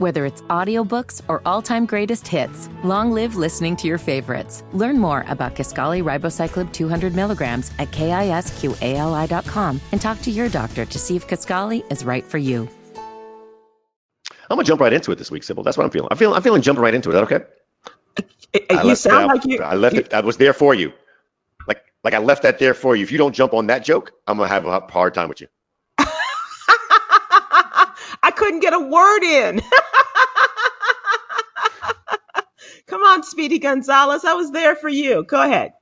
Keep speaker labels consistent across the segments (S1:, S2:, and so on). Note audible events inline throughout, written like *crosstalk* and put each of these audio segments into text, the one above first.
S1: Whether it's audiobooks or all-time greatest hits, long live listening to your favorites. Learn more about Kisqali Ribociclib 200 milligrams at kisqali.com and talk to your doctor to see if Kisqali is right for you.
S2: I'm gonna jump right into it this week, Sybil. That's what I'm feeling. I'm feeling. I'm feeling jumping right into it. Is that okay?
S3: You sound like you.
S2: I left
S3: you,
S2: it. I was there for you. Like, like I left that there for you. If you don't jump on that joke, I'm gonna have a hard time with you.
S3: I couldn't get a word in. *laughs* Come on, Speedy Gonzalez. I was there for you. Go ahead.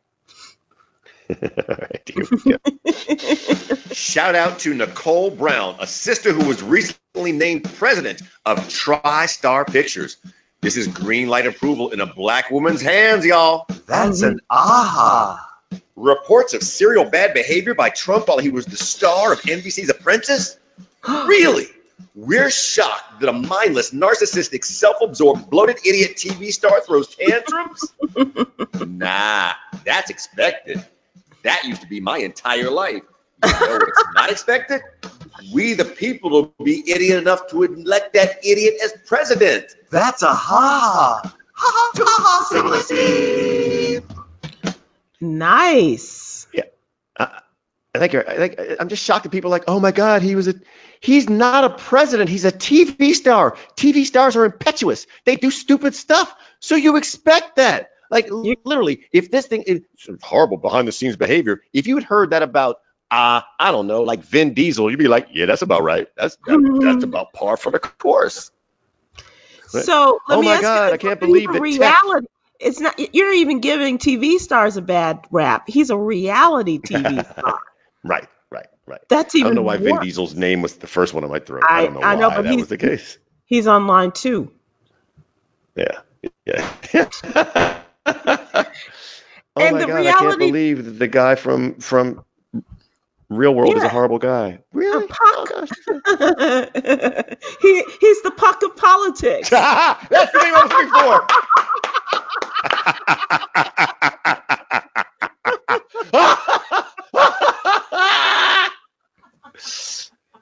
S2: All right, *laughs* here we go. Shout out to Nicole Brown, a sister who was recently named president of TriStar Pictures. This is green light approval in a black woman's hands, y'all.
S4: That's an aha.
S2: Reports of serial bad behavior by Trump while he was the star of NBC's Apprentice? *gasps* Really? We're shocked that a mindless, narcissistic, self-absorbed, bloated idiot TV star throws tantrums? *laughs* nah, that's expected. That used to be my entire life. You know what's not expected? We, the people, will be idiot enough to elect that idiot as president.
S4: That's a ha ha. Ha ha ha ha.
S3: Nice.
S2: Yeah. I, I think you're, I think I'm just shocked that people are like, oh my God, he was a, he's not a president. He's a TV star. TV stars are impetuous. They do stupid stuff. So you expect that. Like literally, if this thing is horrible behind the scenes behavior, if you had heard that about uh, I don't know, like Vin Diesel, you'd be like, yeah, that's about right. That's that, that's about par for the course.
S3: So let
S2: oh
S3: me
S2: my
S3: ask
S2: God,
S3: you,
S2: I can't believe it.
S3: reality. It's not. You're even giving TV stars a bad rap. He's a reality TV *laughs* star.
S2: right, right.
S3: That's
S2: I don't know why Vin. Diesel's name was the first one on my throat. I,
S3: I-
S2: don't know
S3: I
S2: why
S3: know, but
S2: that was the case.
S3: He's online too.
S2: Yeah, yeah. *laughs* oh
S3: And
S2: my
S3: the
S2: God, I can't believe that the guy from from Real World is a horrible guy. Really?
S3: Puck.
S2: Oh, *laughs*
S3: he he's the puck of politics. *laughs*
S2: That's the name I was looking for.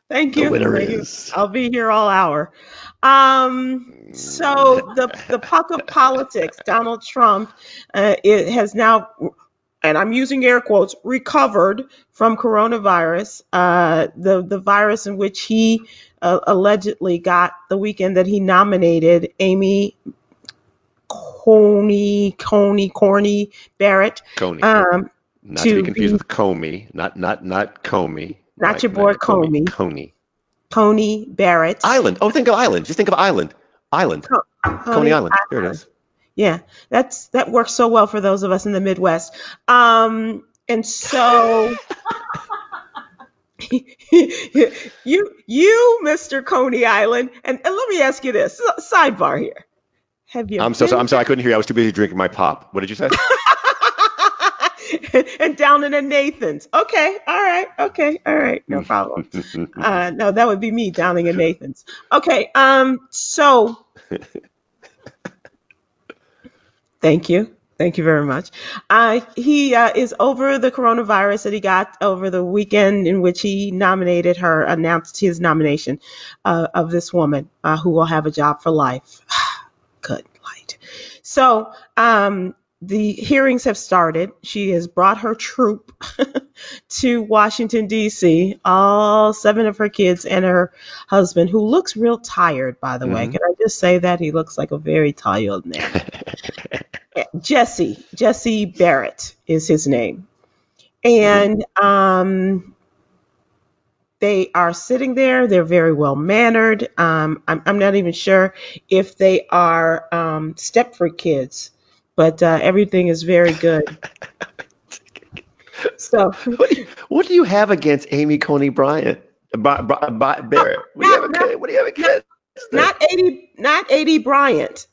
S3: Thank
S2: The
S3: you.
S2: winner
S3: Thank you.
S2: is-
S3: I'll be here all hour. Um, so the the puck of politics, Donald Trump, uh, it has now, and I'm using air quotes, recovered from coronavirus, uh, the the virus in which he uh, allegedly got the weekend that he nominated Amy Coney Coney Corney Barrett.
S2: Coney.
S3: Um,
S2: not to be confused
S3: be-
S2: with Comey. Not not not Comey.
S3: Not
S2: Like-
S3: your boy
S2: like Comey.
S3: Comey.
S2: Coney.
S3: Coney Barrett.
S2: Island. Oh, think of Island. Just think of Island. Island. Coney Island. There it is.
S3: Yeah, that's that works so well for those of us in the Midwest. Um, and so *laughs* you you Mr. Coney Island, and, and let me ask you this sidebar here. Have you
S2: I'm so, so
S3: been-
S2: I'm sorry. I couldn't hear you. I was too busy drinking my pop. What did you say? *laughs* *laughs*
S3: and down in the Nathan's. Okay, all right, okay, all right, no problem. *laughs* Uh, no, that would be me downing in Nathan's. Okay, um, so *laughs* thank you, thank you very much. Uh, he uh, is over the coronavirus that he got over the weekend in which he nominated her, announced his nomination uh, of this woman uh, who will have a job for life. *sighs* Good light. So, um, the hearings have started. She has brought her troop *laughs* to Washington, D.C., all seven of her kids and her husband, who looks real tired, by the way.
S2: Mhm.
S3: Can I just say that? He looks like a very tired man. *laughs* Jesse, Jesse Barrett is his name. And um, they are sitting there. They're very well mannered. Um, I'm, I'm not even sure if they are um, Stepford kids, but uh, everything is very good. *laughs* So,
S2: what, do you, what do you have against Amy Coney Bryant? By, by, by Barrett? What do you have
S3: Not-
S2: against? What do you have against?
S3: not Aidy, not Aidy Bryant.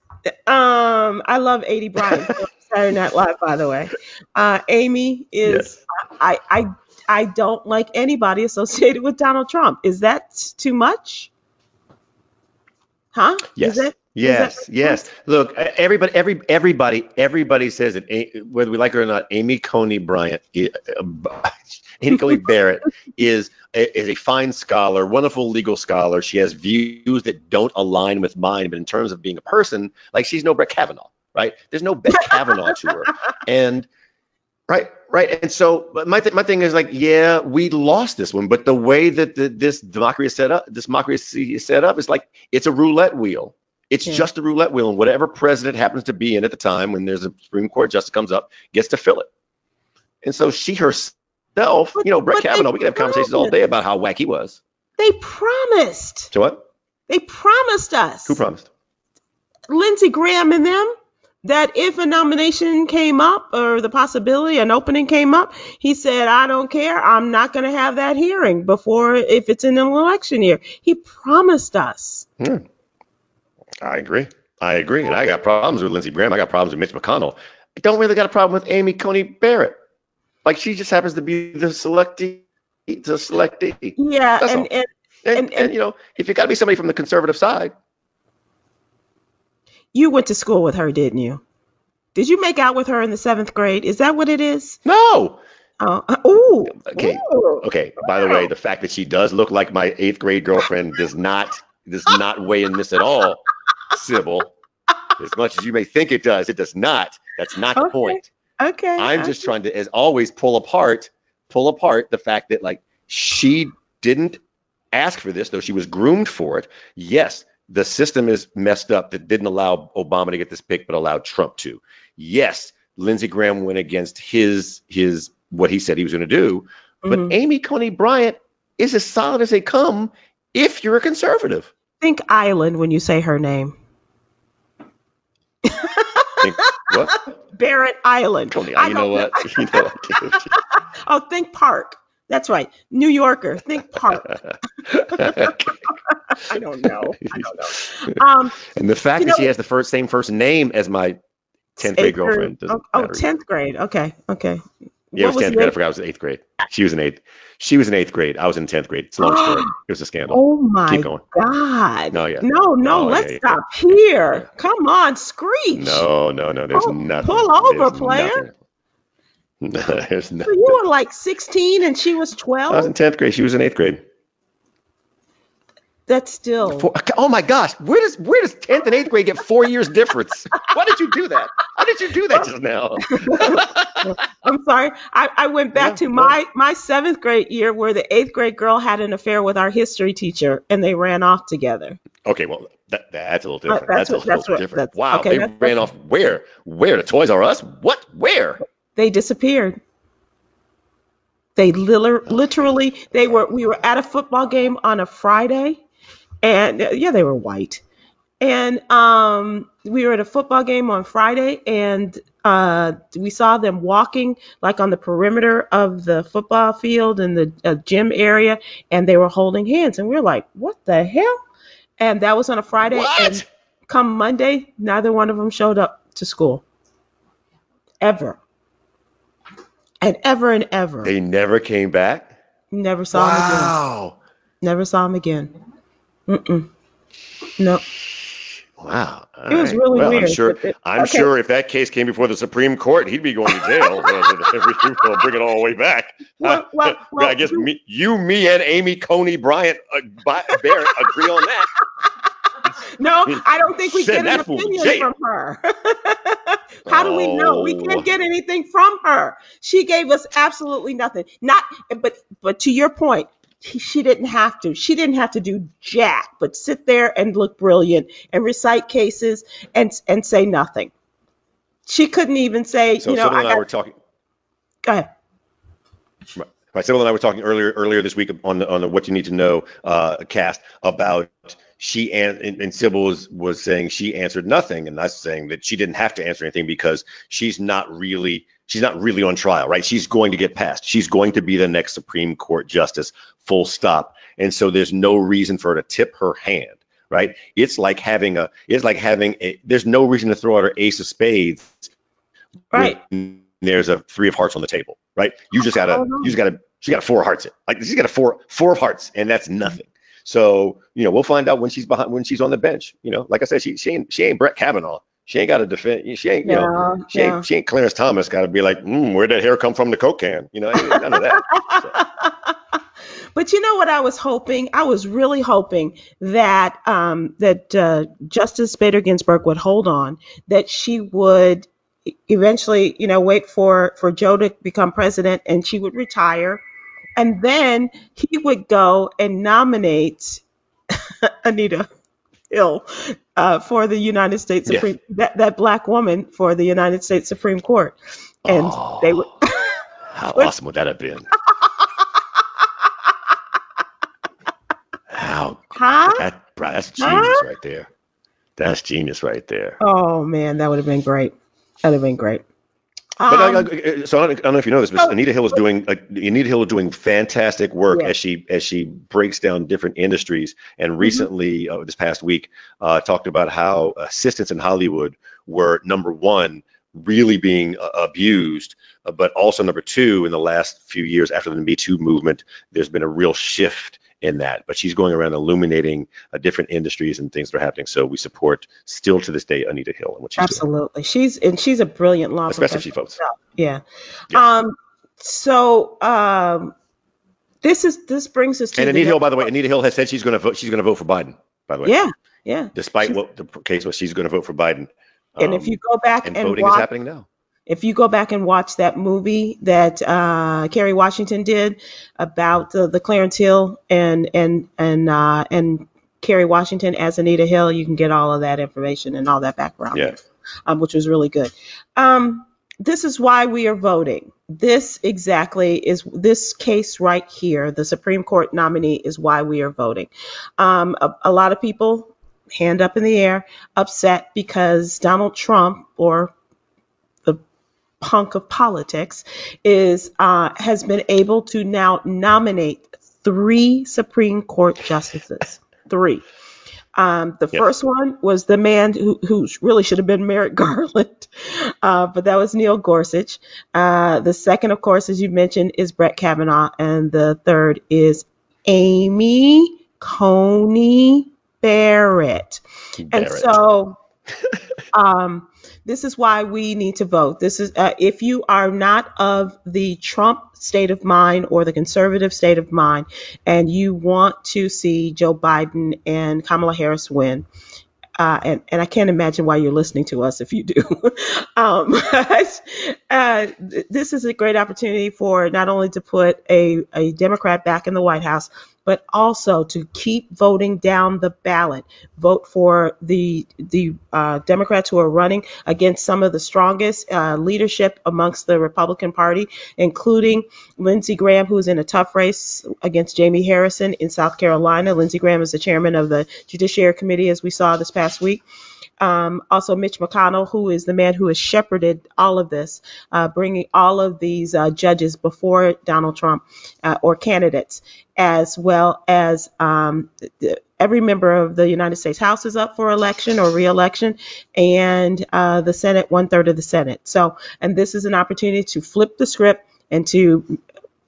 S3: Um, I love Aidy Bryant. *laughs* Saturday Night Live, by the way. Uh, Amy is. I, I, I don't like anybody associated with Donald Trump. Is that too much? Huh?
S2: Yes.
S3: Is that
S2: Yes, yes. Look, everybody, every everybody, everybody says that A- whether we like her or not, Amy Coney Bryant, uh, Amy *laughs* Coney *laughs* Barrett is a, is a fine scholar, wonderful legal scholar. She has views that don't align with mine, but in terms of being a person, like she's no Brett Kavanaugh, right? There's no Brett Kavanaugh to her, and right, right. And so, but my th- my thing is like, yeah, we lost this one, but the way that the, this democracy is set up, this democracy is set up, is like it's a roulette wheel. It's
S3: Yeah.
S2: just a roulette wheel, and whatever president happens to be in at the time when there's a Supreme Court justice comes up gets to fill it. And so she herself,
S3: But-
S2: you know, Brett Kavanaugh, we could have conversations all day about how wacky he was.
S3: They promised.
S2: To what?
S3: They promised us.
S2: Who promised?
S3: Lindsey Graham and them that if a nomination came up or the possibility an opening came up, he said, I don't care. I'm not going to have that hearing before if it's in an election year. He promised us.
S2: Hmm. I agree. I agree. And I got problems with Lindsey Graham. I got problems with Mitch McConnell. I don't really got a problem with Amy Coney Barrett. Like she just happens to be the selectee, the selectee.
S3: Yeah. And, and
S2: And,
S3: And-
S2: and, you know, if you got to be somebody from the conservative side,
S3: you went to school with her, didn't you? Did you make out with her in the seventh grade? Is that what it is?
S2: no.
S3: Oh, uh, ooh.
S2: Okay.
S3: Ooh.
S2: Okay. By the way, the fact that she does look like my eighth grade girlfriend does not does *laughs* not weigh in this at all, Sybil. As much as you may think it does, it does not. That's not the
S3: Okay.
S2: point.
S3: Okay.
S2: I'm just trying to, as always, pull apart, pull apart the fact that like she didn't ask for this, though she was groomed for it. Yes, the system is messed up that didn't allow Obama to get this pick, but allowed Trump to. Yes, Lindsey Graham went against his his what he said he was going to do, but
S3: Mhm.
S2: Amy Coney Bryant is as solid as they come if you're a conservative.
S3: Think island when you say her name.
S2: Think, what? *laughs*
S3: Barrett Island.
S2: Coney,
S3: I
S2: you know what? *laughs* You know what? *laughs*
S3: Oh, think park. That's right. New Yorker. Think park. I don't know. I don't know. Um,
S2: And the fact that she has the first same first name as my 10th grade girlfriend
S3: Oh, oh, 10th grade. Okay. Okay.
S2: Yeah, it was 10th
S3: the
S2: grade. I
S3: eighth-
S2: forgot I was in 8th grade. She was in 8th. She was in 8th grade. I was in 10th grade. It's a long story. *gasps* It was a scandal.
S3: Oh my
S2: Keep going.
S3: God.
S2: No, yeah.
S3: No, no, let's
S2: yeah,
S3: stop here. Come on, screech.
S2: No, no, no. There's
S3: Oh,
S2: nothing.
S3: pull over,
S2: There's
S3: player.
S2: nothing. *laughs* there's
S3: So
S2: nothing.
S3: you were like 16 and she was 12.
S2: I was in 10th grade. She was in 8th grade.
S3: That's still.
S2: Four, oh my gosh, where does where does 10th and 8th grade get four years difference? Why did you do that? How did you do that just now? *laughs*
S3: I'm sorry. I, I went back
S2: Yeah,
S3: to my, my seventh grade year where the eighth grade girl had an affair with our history teacher and they ran off together.
S2: Okay, well, that, that's a little uh, different.
S3: that's
S2: that's a
S3: what- that's
S2: little
S3: what-
S2: different.
S3: that's-
S2: Wow,
S3: okay,
S2: they
S3: that's-
S2: ran off where? Where? To Toys R Us? What? Where?
S3: They disappeared. They liter- literally, they were, we were at a football game on a Friday and yeah, they were white. And um, we were at a football game on Friday and uh, we saw them walking like on the perimeter of the football field and the uh, gym area and they were holding hands. And we are like, what the hell? And that was on a Friday.
S2: What?
S3: And come Monday, neither one of them showed up to school. Ever. And ever and ever.
S2: They never came back.
S3: Never saw him again.
S2: Wow.
S3: Never saw him again. Mm-mm. No.
S2: Wow. All
S3: It was
S2: right.
S3: really
S2: well,
S3: weird,
S2: I'm sure.
S3: it-
S2: I'm
S3: okay.
S2: sure if that case came before the Supreme Court, he'd be going to jail. *laughs* *laughs* we'll bring it all the way back.
S3: Well, well, well,
S2: I guess
S3: you-
S2: me, you, me, and Amy Coney Bryant uh, Barrett agree on that. *laughs*
S3: No, I don't think we
S2: Send
S3: get an
S2: that fool
S3: opinion from her. How do we know? We
S2: Oh.
S3: can't get anything from her. She gave us absolutely nothing. Not, but but to your point, she, didn't have to. She didn't have to do jack, but sit there and look brilliant and recite cases and and say nothing. She couldn't even say,
S2: So
S3: you know,
S2: Sybil
S3: I
S2: and I were talking.
S3: go ahead.
S2: Right, Sybil and I were talking earlier earlier this week on the on the What You Need to Know uh, cast about she and, and Sybil was, was saying she answered nothing, and that's saying that she didn't have to answer anything because she's not really she's not really on trial, right? She's going to get passed. She's going to be the next Supreme Court justice, full stop. And so there's no reason for her to tip her hand, right? It's like having a it's like having a there's no reason to throw out her ace of spades
S3: Right.
S2: there's a three of hearts on the table, right? You just gotta,
S3: Oh,
S2: you just gotta, she got a four of hearts. It. Like she's got a four, four of hearts, and that's nothing. So you know, we'll find out when she's behind when she's on the bench. You know, like I said, she she ain't she ain't Brett Kavanaugh. She ain't got to defend. She ain't you know she
S3: no.
S2: ain't she ain't Clarence Thomas. Got to be like, mm, where'd that hair come from? The coke can. You know, none of that. *laughs*
S3: But you know what I was hoping? I was really hoping that um, that uh, Justice Bader Ginsburg would hold on, that she would eventually, you know, wait for for Joe to become president, and she would retire, and then he would go and nominate *laughs* Anita Hill uh, for the United States
S2: Yes.
S3: Supreme that that black woman for the United States Supreme Court, and
S2: Oh.
S3: they would.
S2: How *laughs* awesome would that have been? How
S3: Huh?
S2: that, that's genius right there. That's genius right there.
S3: Oh man, that would have been great. That would have been great.
S2: But
S3: Um,
S2: uh, uh, so I don't, I don't know if you know this, but
S3: oh,
S2: Anita Hill is doing like Anita Hill is doing fantastic work
S3: Yeah.
S2: as she as she breaks down different industries.
S3: Mm-hmm.
S2: And recently, uh, this past week, uh, talked about how assistants in Hollywood were number one, really being uh, abused, uh, but also number two in the last few years after the Me Too movement, there's been a real shift in that. But she's going around illuminating uh, different industries and things that are happening. So we support still to this day Anita Hill and what she's doing,
S3: absolutely. She's and she's a brilliant law
S2: especially if she votes.
S3: Yeah.
S2: Yeah.
S3: Um. So um, this is this brings us to
S2: And Anita Hill, by the way. Anita Hill has said she's going to vote. She's going to vote for Biden. By the way,
S3: Yeah. Yeah.
S2: despite
S3: She's-
S2: what the case was, she's going to vote for Biden.
S3: And if
S2: Um,
S3: you go back
S2: and
S3: and,
S2: voting is happening now.
S3: If you go back and watch that movie that uh, Kerry Washington did about the, the Clarence Hill and and and uh, and Kerry Washington as Anita Hill, you can get all of that information and all that background,
S2: Yeah.
S3: um, which was really good. Um, this is why we are voting. This exactly is this case right here. The Supreme Court nominee is why we are voting. Um, a, a lot of people, hand up in the air, upset because Donald Trump or punk of politics is uh, has been able to now nominate three Supreme Court justices. Three. Um, the
S2: Yep.
S3: first one was the man who, who really should have been Merrick *laughs* Garland, uh, but that was Neil Gorsuch. Uh, the second, of course, as you mentioned, is Brett Kavanaugh, and the third is Amy Coney Barrett. And so, *laughs* um, this is why we need to vote. This is uh, if you are not of the Trump state of mind or the conservative state of mind, and you want to see Joe Biden and Kamala Harris win. Uh, and, and I can't imagine why you're listening to us if you do. *laughs* um, *laughs* uh, this is a great opportunity for not only to put a, a Democrat back in the White House, but also to keep voting down the ballot. Vote for the the uh, Democrats who are running against some of the strongest uh, leadership amongst the Republican Party, including Lindsey Graham, who's in a tough race against Jamie Harrison in South Carolina. Lindsey Graham is the chairman of the Judiciary Committee, as we saw this past week. Um, also, Mitch McConnell, who is the man who has shepherded all of this, uh, bringing all of these uh, judges before Donald Trump uh, or candidates, as well as um, every member of the United States House is up for election or reelection, and uh, the Senate, one third of the Senate. So, and this is an opportunity to flip the script and to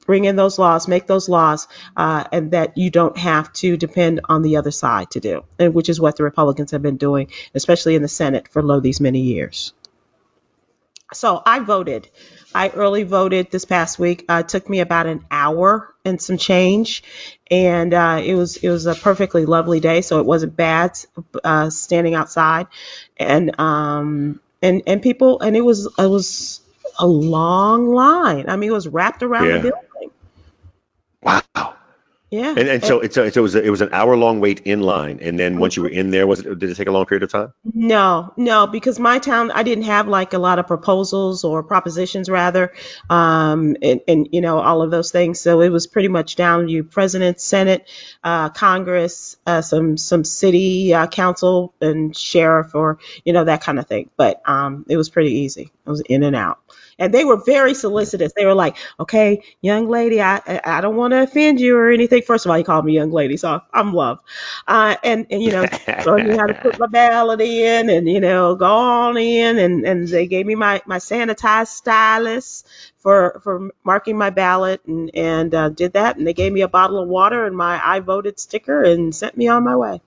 S3: bring in those laws, make those laws, uh, and that you don't have to depend on the other side to do, and which is what the Republicans have been doing, especially in the Senate for lo these many years. So I voted. I early voted this past week. Uh, it took me about an hour and some change, and uh, it was it was a perfectly lovely day. So it wasn't bad uh, standing outside, and um and and people and it was it was a long line. I mean, it was wrapped around
S2: Yeah.
S3: the building.
S2: Wow.
S3: Yeah.
S2: And, and so it's a, so it was a, it was an hour long wait in line, and then once you were in there, was it did it take a long period of time?
S3: No, no, because my town, I didn't have like a lot of proposals or propositions rather, um, and, and you know all of those things. So it was pretty much down to you, president, senate, uh, Congress, uh, some some city uh, council and sheriff or you know that kind of thing. But um, it was pretty easy. I was in and out. And they were very solicitous. They were like, okay, young lady, I I don't want to offend you or anything. First of all, you called me young lady, so I'm love. Uh, and, and, you know, so you how to put my ballot in and, you know, go on in. And, and they gave me my, my sanitized stylus for, for marking my ballot and, and uh, did that. And they gave me a bottle of water and my I voted sticker and sent me on my way.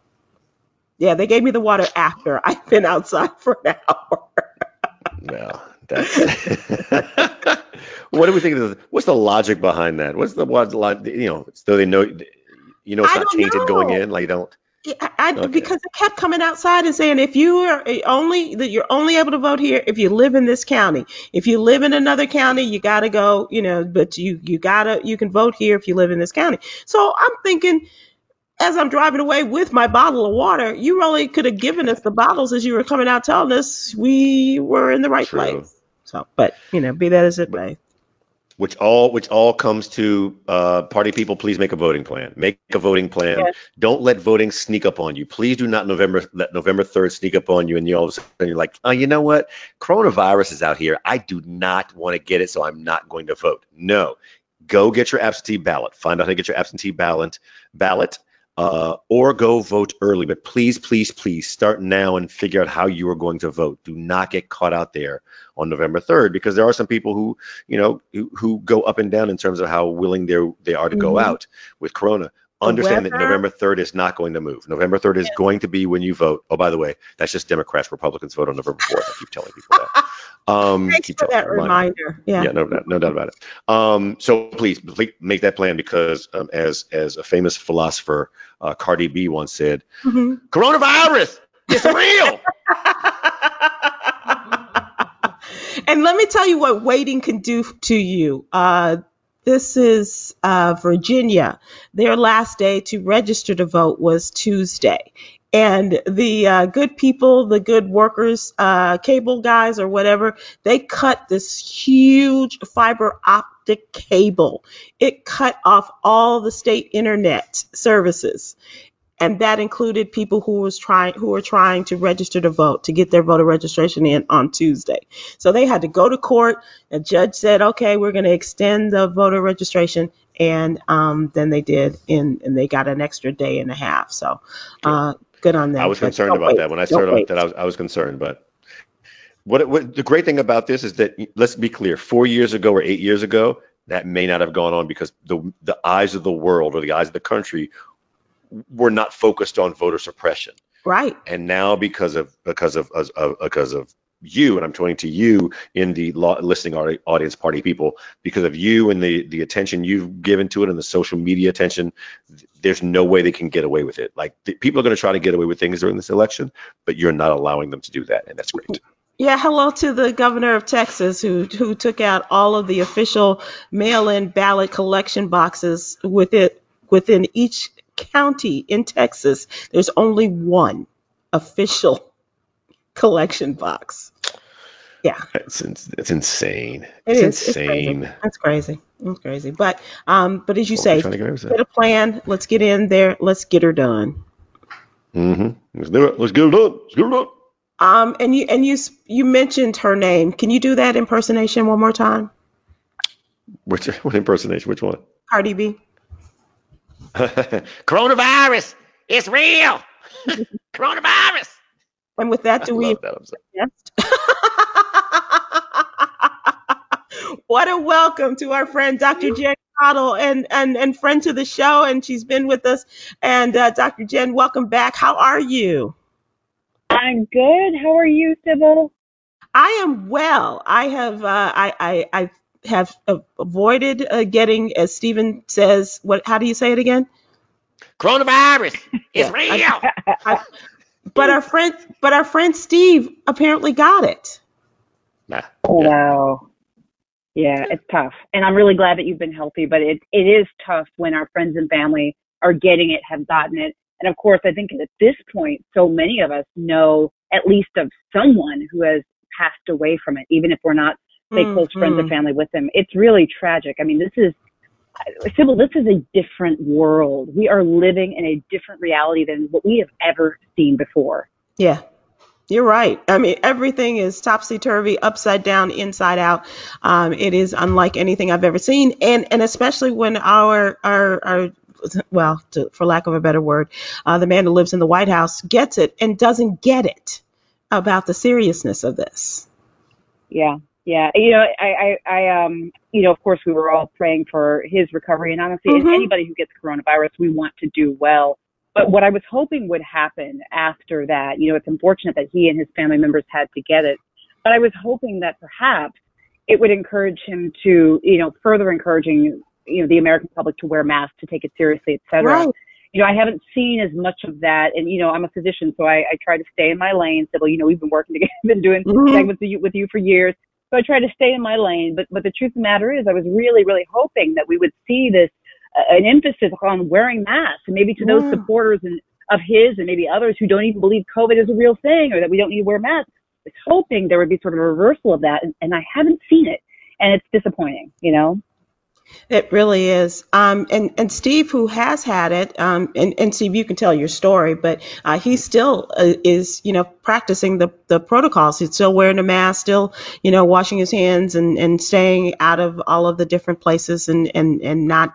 S3: Yeah, they gave me the water after *laughs* I've been outside for an hour.
S2: That's. *laughs* what do we think of the, what's the logic behind that? What's the what you know? So they know, you know, it's not tainted going in. Like you don't.
S3: I, I-
S2: Okay.
S3: because it kept coming outside and saying if you are eh, only that you're only able to vote here if you live in this county. If you live in another county, you got to go, you know, but you you gotta you can vote here if you live in this county. So I'm thinking. As I'm driving away with my bottle of water, you really could have given us the bottles as you were coming out telling us we were in the right
S2: True.
S3: place. So, but you know, be that as it may.
S2: Which all which all comes to uh, party people. Please make a voting plan. Make a voting plan.
S3: Yes.
S2: Don't let voting sneak up on you. Please do not November let November third sneak up on you, and you all of a sudden you're like, oh, you know what? Coronavirus is out here. I do not want to get it, so I'm not going to vote. No, go get your absentee ballot. Find out how to get your absentee ballot ballot. Uh, or go vote early, but please, please, please start now and figure out how you are going to vote. Do not get caught out there on November 3rd because there are some people who, you know, who, who go up and down in terms of how willing they they are to go
S3: Mhm.
S2: out with Corona. Understand that. November 3rd is not going to move. November 3rd is going to be when you vote. Oh, by the way, that's just Democrats. Republicans vote on November 4th. I keep telling people that. *laughs* Um,
S3: Thanks
S2: keep
S3: for that
S2: remind-
S3: reminder. Yeah.
S2: yeah, no, no, no doubt about it. Um, so please, please make that plan because, um, as as a famous philosopher, uh, Cardi B once said,
S3: Mhm.
S2: "Coronavirus, it's real." *laughs* *laughs*
S3: and let me tell you what waiting can do to you. Uh, this is uh, Virginia. Their last day to register to vote was Tuesday. And the uh, good people, the good workers, uh, cable guys or whatever, they cut this huge fiber optic cable. It cut off all the state internet services and that included people who was trying who were trying to register to vote to get their voter registration in on Tuesday. So they had to go to court. A judge said, "Okay, we're going to extend the voter registration," and um, then they did, and, and they got an extra day and a half. So uh, good on that.
S2: I was concerned about
S3: wait.
S2: that when I started
S3: wait.
S2: that. I was, I was concerned, but what, what the great thing about this is that let's be clear: four years ago or eight years ago, that may not have gone on because the the eyes of the world or the eyes of the country were not focused on voter suppression.
S3: Right.
S2: and now because of because of, of, of uh, because of you and i'm pointing to you in the law, listening audience party people because of you and the the attention you've given to it and the social media attention there's no way they can get away with it like the, people are going to try to get away with things during this election but you're not allowing them to do that and that's great
S3: Yeah, hello to the governor of Texas who who took out all of the official mail-in ballot collection boxes with it within each county in Texas. There's only one official collection box. Yeah,
S2: it's, ins- it's insane
S3: it
S2: it's
S3: is.
S2: Insane
S3: crazy. That's crazy. It's crazy. But um, but as you
S2: What
S3: say,
S2: get away with
S3: get a plan. Let's get in there. Let's get her done.
S2: mm-hmm. let's do it let's get it done let's get it done
S3: Um, and you and you you mentioned her name. Can you do that impersonation one more time,
S2: which *laughs* what impersonation which one
S3: Cardi B? *laughs*
S2: coronavirus it's real *laughs* coronavirus
S3: And with that, do
S2: I
S3: we
S2: love that.
S3: Yes. *laughs* what a welcome to our friend Dr. Jen Caudle and, and, and friend to the show. And she's been with us. And uh, Dr. Jen, welcome back. How are you?
S5: I'm good. How are you, Sybil?
S3: I am well. I have uh, I, I I have uh, avoided uh, getting, as Stephen says, what? How do you say it again?
S2: Coronavirus is
S3: Yeah,
S2: real.
S3: But our friend, but our friend Steve apparently got it.
S2: Nah.
S5: Oh,
S2: Yeah.
S5: wow. Yeah, it's tough. And I'm really glad that you've been healthy, but it, it is tough when our friends and family are getting it, have gotten it. And of course, I think at this point, so many of us know at least of someone who has passed away from it, even if we're not, say, close friends or family with them. It's really tragic. I mean, this is, Sybil, this is a different world. We are living in a different reality than what we have ever seen before.
S3: Yeah. You're right. I mean, everything is topsy turvy, upside down, inside out. Um, it is unlike anything I've ever seen, and and especially when our our our well, to, for lack of a better word, uh, the man who lives in the White House gets it and doesn't get it about the seriousness of this.
S5: Yeah, yeah. You know, I, I, I um, you know, of course, we were all praying for his recovery, and honestly,
S3: Mhm.
S5: anybody who gets coronavirus, we want to do well. But what I was hoping would happen after that, you know, it's unfortunate that he and his family members had to get it, but I was hoping that perhaps it would encourage him to, you know, further encouraging, you know, the American public to wear masks, to take it seriously, et cetera.
S3: Right.
S5: You know, I haven't seen as much of that, and you know, I'm a physician, so I, I try to stay in my lane. So, well, you know, we've been working *laughs* together, been doing
S3: Mhm.
S5: segments with you, with you for years, so I try to stay in my lane. But but the truth of the matter is, I was really really hoping that we would see this uh, an emphasis on wearing masks, and maybe to those supporters and of his and maybe others who don't even believe COVID is a real thing or that we don't need to wear masks. I was hoping there would be sort of a reversal of that, and, and I haven't seen it, and it's disappointing. You know.
S3: It really is. Um, and, and Steve, who has had it, um, and, and Steve, you can tell your story, but uh, he still uh, is, you know, practicing the, the protocols. He's still wearing a mask, still, you know, washing his hands and, and staying out of all of the different places and, and, and not,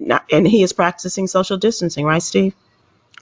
S3: not, and he is practicing social distancing, right, Steve?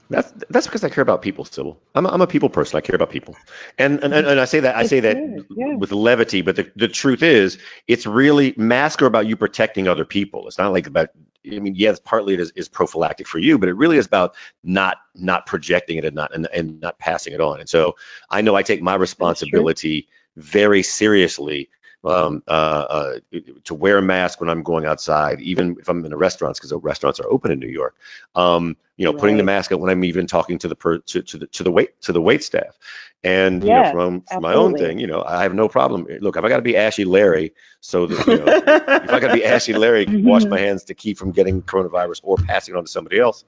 S2: That's that's because I care about people, Sybil. I'm a, I'm a people person. I care about people, and and, and I say that I say that
S5: yeah.
S2: with levity, but the, the truth is, it's really masks are about you protecting other people. It's not like about. I mean, yes, partly it is, is prophylactic for you, but it really is about not not projecting it and not and, and not passing it on. And so I know I take my responsibility very seriously um, uh, uh, to wear a mask when I'm going outside, even if I'm in a restaurant, because the restaurants are open in New York. Um, you know, putting the mask on when I'm even talking to the per, to, to the to the wait to the wait staff, and you know, from, from my own thing, you know, I have no problem. Look, if I got to be Ashy Larry, so that you know, if I got to be Ashy Larry, *laughs* wash my hands to keep from getting coronavirus or passing it on to somebody else,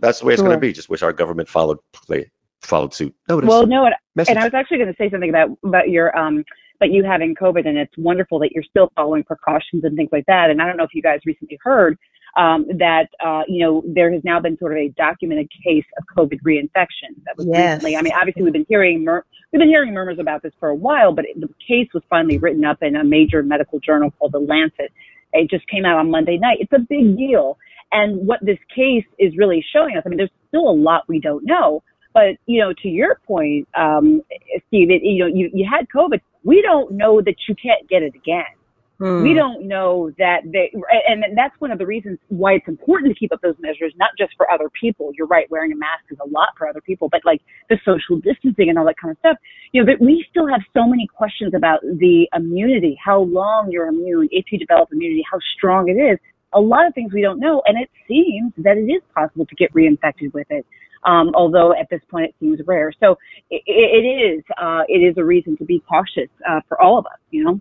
S2: that's the way it's going to be. Just wish our government followed play, followed suit. No, it is
S5: Well, no, and, and I was actually going to say something about about your um about you having COVID, and it's wonderful that you're still following precautions and things like that. And I don't know if you guys recently heard um, that uh, you know there has now been sort of a documented case of COVID reinfection that was
S3: Yes.
S5: recently. I mean, obviously we've been hearing mur- we've been hearing murmurs about this for a while, but the case was finally written up in a major medical journal called The Lancet. It just came out on Monday night. It's a big deal. And what this case is really showing us, I mean, there's still a lot we don't know. But you know, to your point, um, Steve, it, you know, you, you had COVID. We don't know that you can't get it again.
S3: Hmm.
S5: We don't know that they, and that's one of the reasons why it's important to keep up those measures, not just for other people. You're right, wearing a mask is a lot for other people, but like the social distancing and all that kind of stuff. You know, that we still have so many questions about the immunity, how long you're immune, if you develop immunity, how strong it is. A lot of things we don't know, and it seems that it is possible to get reinfected with it. Um, although at this point it seems rare. So it, it is, uh, it is a reason to be cautious, uh, for all of us, you know?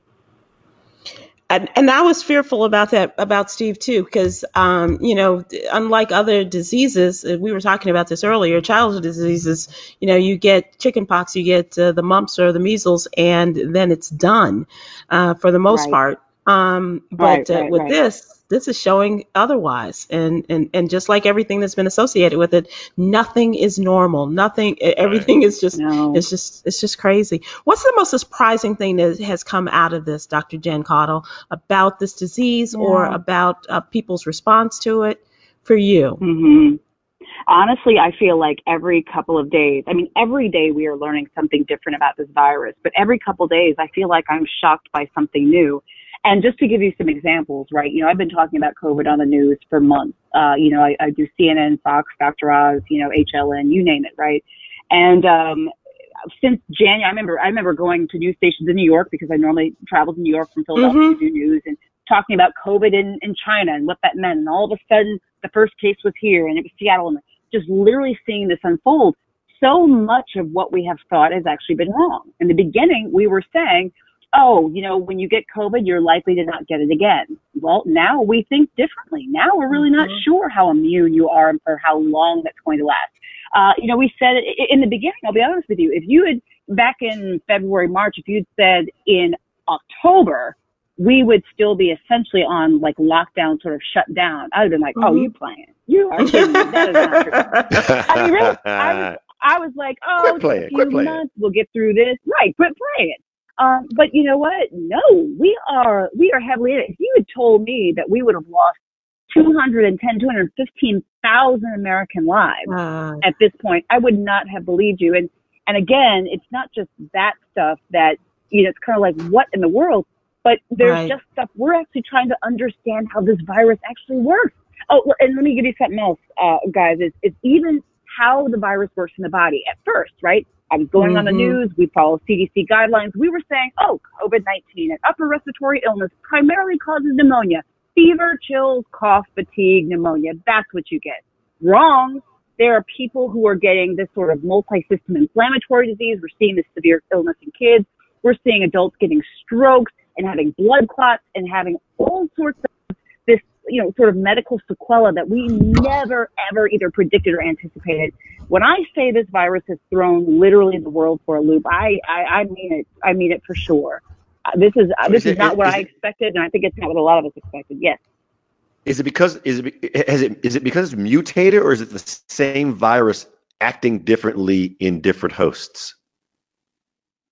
S3: and, and I was fearful about that about Steve too, because um, you know, unlike other diseases, uh, we were talking about this earlier. Childhood diseases, you know, you get chickenpox, you get uh, the mumps or the measles, and then it's done uh, for the most
S5: Right.
S3: part. Um, but
S5: Right,
S3: uh, with
S5: right.
S3: this, this is showing otherwise, and and and just like everything that's been associated with it, nothing is normal. Nothing, everything is just
S5: No.
S3: it's just it's just crazy. What's the most surprising thing that has come out of this, Dr. Jen Caudle, about this disease or about uh, people's response to it for you?
S5: hmm Honestly, I feel like every couple of days, I mean, every day we are learning something different about this virus, but every couple of days, I feel like I'm shocked by something new. And just to give you some examples, right? You know, I've been talking about COVID on the news for months. Uh, you know, I, I do CNN, Fox, Dr. Oz, you know, HLN, you name it, right? And um, since January, I remember I remember going to news stations in New York because I normally travel to New York from Philadelphia to do news and talking about COVID in, in China and what that meant. And all of a sudden, the first case was here and it was Seattle, and just literally seeing this unfold. So much of what we have thought has actually been wrong. In the beginning, we were saying, oh, you know, when you get COVID, you're likely to not get it again. Well, now we think differently. Now we're really not sure how immune you are or how long that's going to last. Uh, you know, we said in the beginning, I'll be honest with you, if you had back in February, March, if you'd said in October, we would still be essentially on like lockdown, sort of shut down. I'd have been like, oh,
S3: Mhm.
S5: you playing. You are kidding me. That is not true. *laughs* I mean, really, I was, I was like, oh,
S2: Quit
S5: just
S2: playing,
S5: a few
S2: quit playing.
S5: months, we'll get through this. Right, quit playing. Um, but you know what? No, we are we are heavily in it. If you had told me that we would have lost 210, 215,000 American lives at this point, I would not have believed you. And and again, it's not just that stuff that you know. It's kind of like what in the world, but there's
S3: Right.
S5: just stuff we're actually trying to understand how this virus actually works. Oh, and let me give you something else, uh, guys. Is is even how the virus works in the body at first, right? I was going on the
S3: Mhm.
S5: news. We follow CDC guidelines. We were saying, oh, COVID-19, an upper respiratory illness, primarily causes pneumonia, fever, chills, cough, fatigue, pneumonia. That's what you get. Wrong. There are people who are getting this sort of multi-system inflammatory disease. We're seeing this severe illness in kids. We're seeing adults getting strokes and having blood clots and having all sorts of you know, sort of medical sequela that we never ever either predicted or anticipated. When I say this virus has thrown literally the world for a loop, I, I, I mean it. I mean it for sure. Uh, This is uh,
S2: So
S5: this
S2: is
S5: is
S2: it-
S5: not what
S2: is
S5: I
S2: it-
S5: expected, and I think it's not what a lot of us expected. Yes.
S2: Is it because is it has it is it because it's mutated or is it the same virus acting differently in different hosts?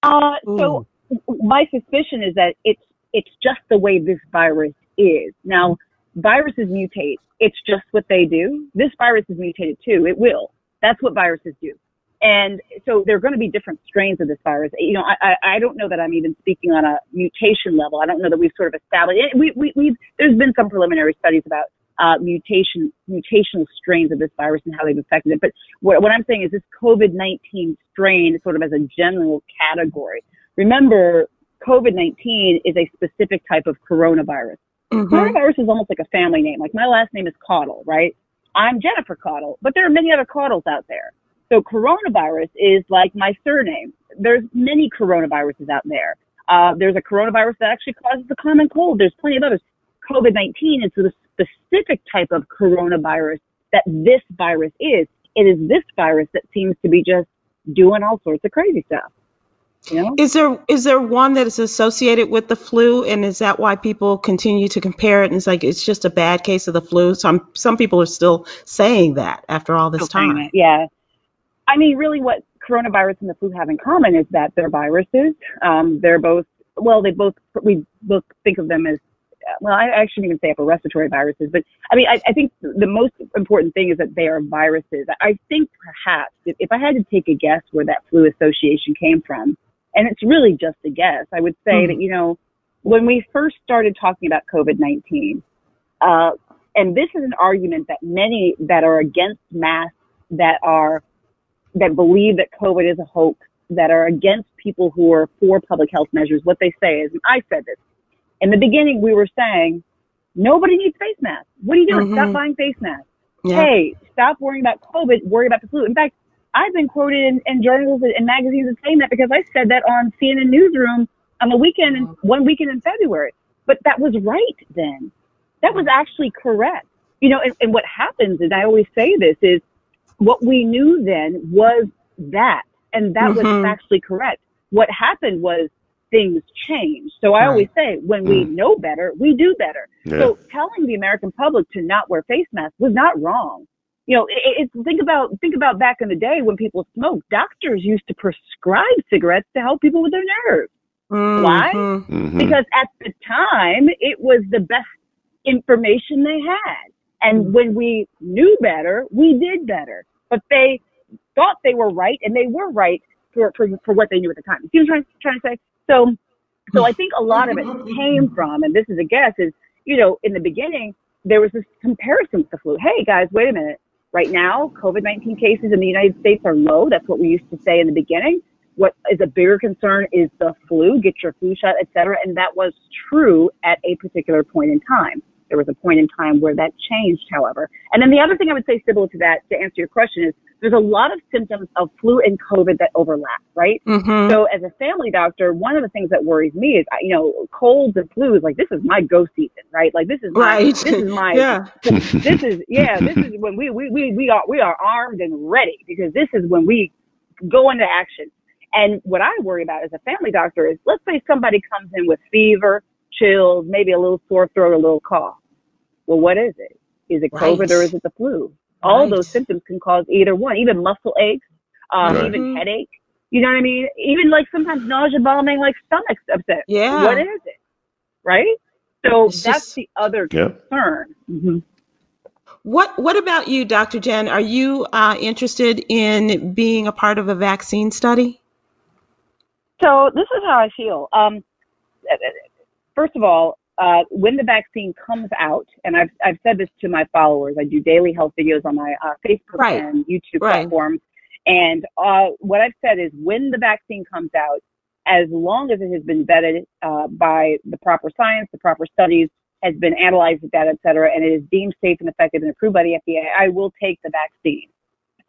S5: Uh, so my suspicion is that it's it's just the way this virus is. Now, viruses mutate. It's just what they do. This virus is mutated too. It will. That's what viruses do. And so there are going to be different strains of this virus. You know, I, I, don't know that I'm even speaking on a mutation level. I don't know that we've sort of established. We, we, we've, there's been some preliminary studies about uh, mutation, mutational strains of this virus and how they've affected it. But what, what I'm saying is this COVID-19 strain, sort of as a general category. Remember, COVID-19 is a specific type of coronavirus.
S3: Mhm.
S5: Coronavirus is almost like a family name. Like my last name is Caudle, right? I'm Jennifer Caudle, but there are many other Caudles out there. So coronavirus is like my surname. There's many coronaviruses out there. Uh, there's a coronavirus that actually causes the common cold. There's plenty of others. COVID-19 is the specific type of coronavirus that this virus is. It is this virus that seems to be just doing all sorts of crazy stuff.
S3: Is there is there one that is associated with the flu, and is that why people continue to compare it? And it's like it's just a bad case of the flu. Some some people are still saying that after all this
S5: Still
S3: time.
S5: Yeah. I mean, really, what coronavirus and the flu have in common is that they're viruses. Um, they're both, well, they both, we both think of them as, well, I, I shouldn't even say upper respiratory viruses, but I mean, I, I think the most important thing is that they are viruses. I think perhaps if, if I had to take a guess where that flu association came from, and it's really just a guess, I would say
S3: Mhm.
S5: that, you know, when we first started talking about COVID-19, uh, and this is an argument that many that are against masks, that are that believe that COVID is a hoax, that are against people who are for public health measures, what they say is, and I said this in the beginning, we were saying nobody needs face masks. What are you doing? Stop
S3: Mhm.
S5: buying face masks.
S3: Yeah.
S5: Hey, stop worrying about COVID. Worry about the flu. In fact, I've been quoted in, in journals and magazines as saying that because I said that on CNN Newsroom on the weekend, in, one weekend in February. But that was right then. That was actually correct. You know, and, and what happens, and I always say this, is what we knew then was that, and that was
S3: Mhm.
S5: factually correct. What happened was things changed. So I
S3: Right.
S5: always say, when we know better, we do better.
S2: Yeah.
S5: So telling the American public to not wear face masks was not wrong. You know, it, it's think about think about back in the day when people smoked. Doctors used to prescribe cigarettes to help people with their nerves Why?
S3: Mhm.
S2: Mhm.
S5: because at the time it was the best information they had. And when we knew better, we did better. But they thought they were right, and they were right for for, for what they knew at the time. You know what I'm trying, trying to say? So, so I think a lot of it came from, and this is a guess, is you know, in the beginning there was this comparison with the flu. Hey guys, wait a minute. Right now, COVID-19 cases in the United States are low. That's what we used to say in the beginning. What is a bigger concern is the flu. Get your flu shot, et cetera. And that was true at a particular point in time. There was a point in time where that changed, however. And then the other thing I would say, Sybil, to that, to answer your question, is there's a lot of symptoms of flu and COVID that overlap, right?
S3: Mhm.
S5: So as a family doctor, one of the things that worries me is, you know, colds and flus, like this is my go season, right? Like this is my,
S3: Right.
S5: this is my, *laughs*
S3: Yeah. *laughs*
S5: this is, yeah, this is when we, we, we, we are, we are armed and ready because this is when we go into action. And what I worry about as a family doctor is, let's say somebody comes in with fever, chills, maybe a little sore throat, a little cough. Well, what is it? Is it COVID
S3: Right.
S5: or is it the flu? All
S3: Right.
S5: those symptoms can cause either one, even muscle aches. um,
S2: Right.
S5: even headache. You know what I mean? Even like sometimes nausea, vomiting, like stomach upset.
S3: Yeah.
S5: What is it? Right? So
S3: It's
S5: that's
S3: just-
S5: the other
S2: Yeah.
S5: concern. hmm
S3: What What about you, Dr. Jen? Are you uh, interested in being a part of a vaccine study?
S5: So this is how I feel. Um, first of all, uh, when the vaccine comes out, and I've I've said this to my followers, I do daily health videos on my uh, Facebook
S3: Right.
S5: and YouTube
S3: Right.
S5: platforms, and uh, what I've said is when the vaccine comes out, as long as it has been vetted uh, by the proper science, the proper studies, has been analyzed, the data, et cetera, and it is deemed safe and effective and approved by the FDA, I will take the vaccine.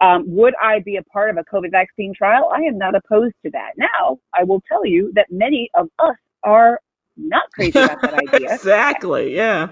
S5: Um, would I be a part of a COVID vaccine trial? I am not opposed to that. Now, I will tell you that many of us are not crazy about that *laughs* idea.
S3: exactly. Yeah.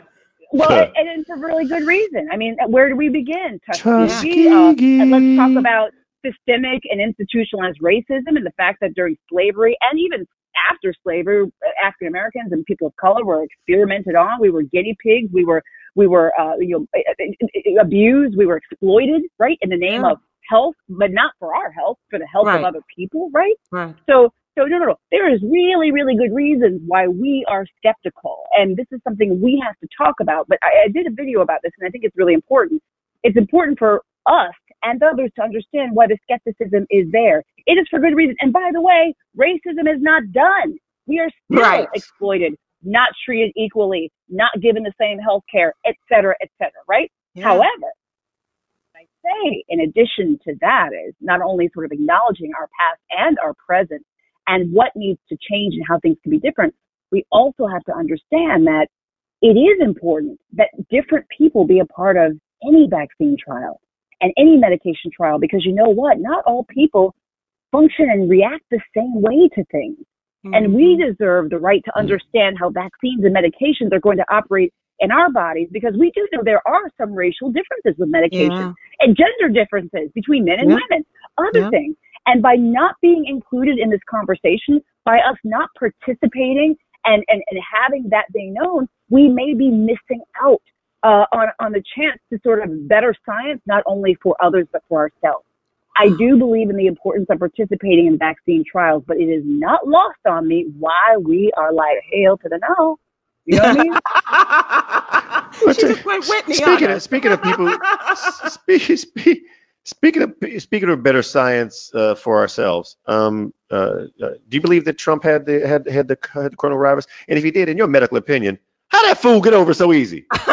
S5: Well, and, and it's a really good reason. I mean, where do we begin? Tuskegee. Uh, and let's talk about systemic and institutionalized racism and the fact that during slavery and even after slavery, African Americans and people of color were experimented on. We were guinea pigs. We were we were uh, you know abused. We were exploited, right, in the name
S3: Yeah.
S5: of health, but not for our health, for the health
S3: Right.
S5: of other people, right?
S3: Right.
S5: So, so no, no, no. There is really, really good reasons why we are skeptical, and this is something we have to talk about. But I, I did a video about this, and I think it's really important. It's important for us and others to understand why the skepticism is there. It is for good reason. And by the way, racism is not done. We are still
S3: Right.
S5: exploited, not treated equally, not given the same health care, et cetera, et cetera, right?
S3: Yeah.
S5: However, I say in addition to that is not only sort of acknowledging our past and our present and what needs to change and how things can be different, we also have to understand that it is important that different people be a part of any vaccine trial and any medication trial because you know what? Not all people function and react the same way to things. And we
S3: Mm-hmm.
S5: deserve the right to understand how vaccines and medications are going to operate in our bodies because we do know there are some racial differences with medication
S3: Yeah.
S5: and gender differences between men and
S3: Yeah.
S5: women, other
S3: Yeah.
S5: things. And by not being included in this conversation, by us not participating and, and, and having that being known, we may be missing out uh, on, on the chance to sort of better science, not only for others, but for ourselves. I do believe in the importance of participating in vaccine trials, but it is not lost on me why we are like hail to the no. You know what I mean? *laughs*
S3: She's a quick Whitney.
S2: Speaking of speaking of people, *laughs* speak, speak, speaking of speaking of better science uh, for ourselves, um, uh, uh, do you believe that Trump had the had had the, had the coronavirus? And if he did, in your medical opinion, how that fool get over so easy? *laughs*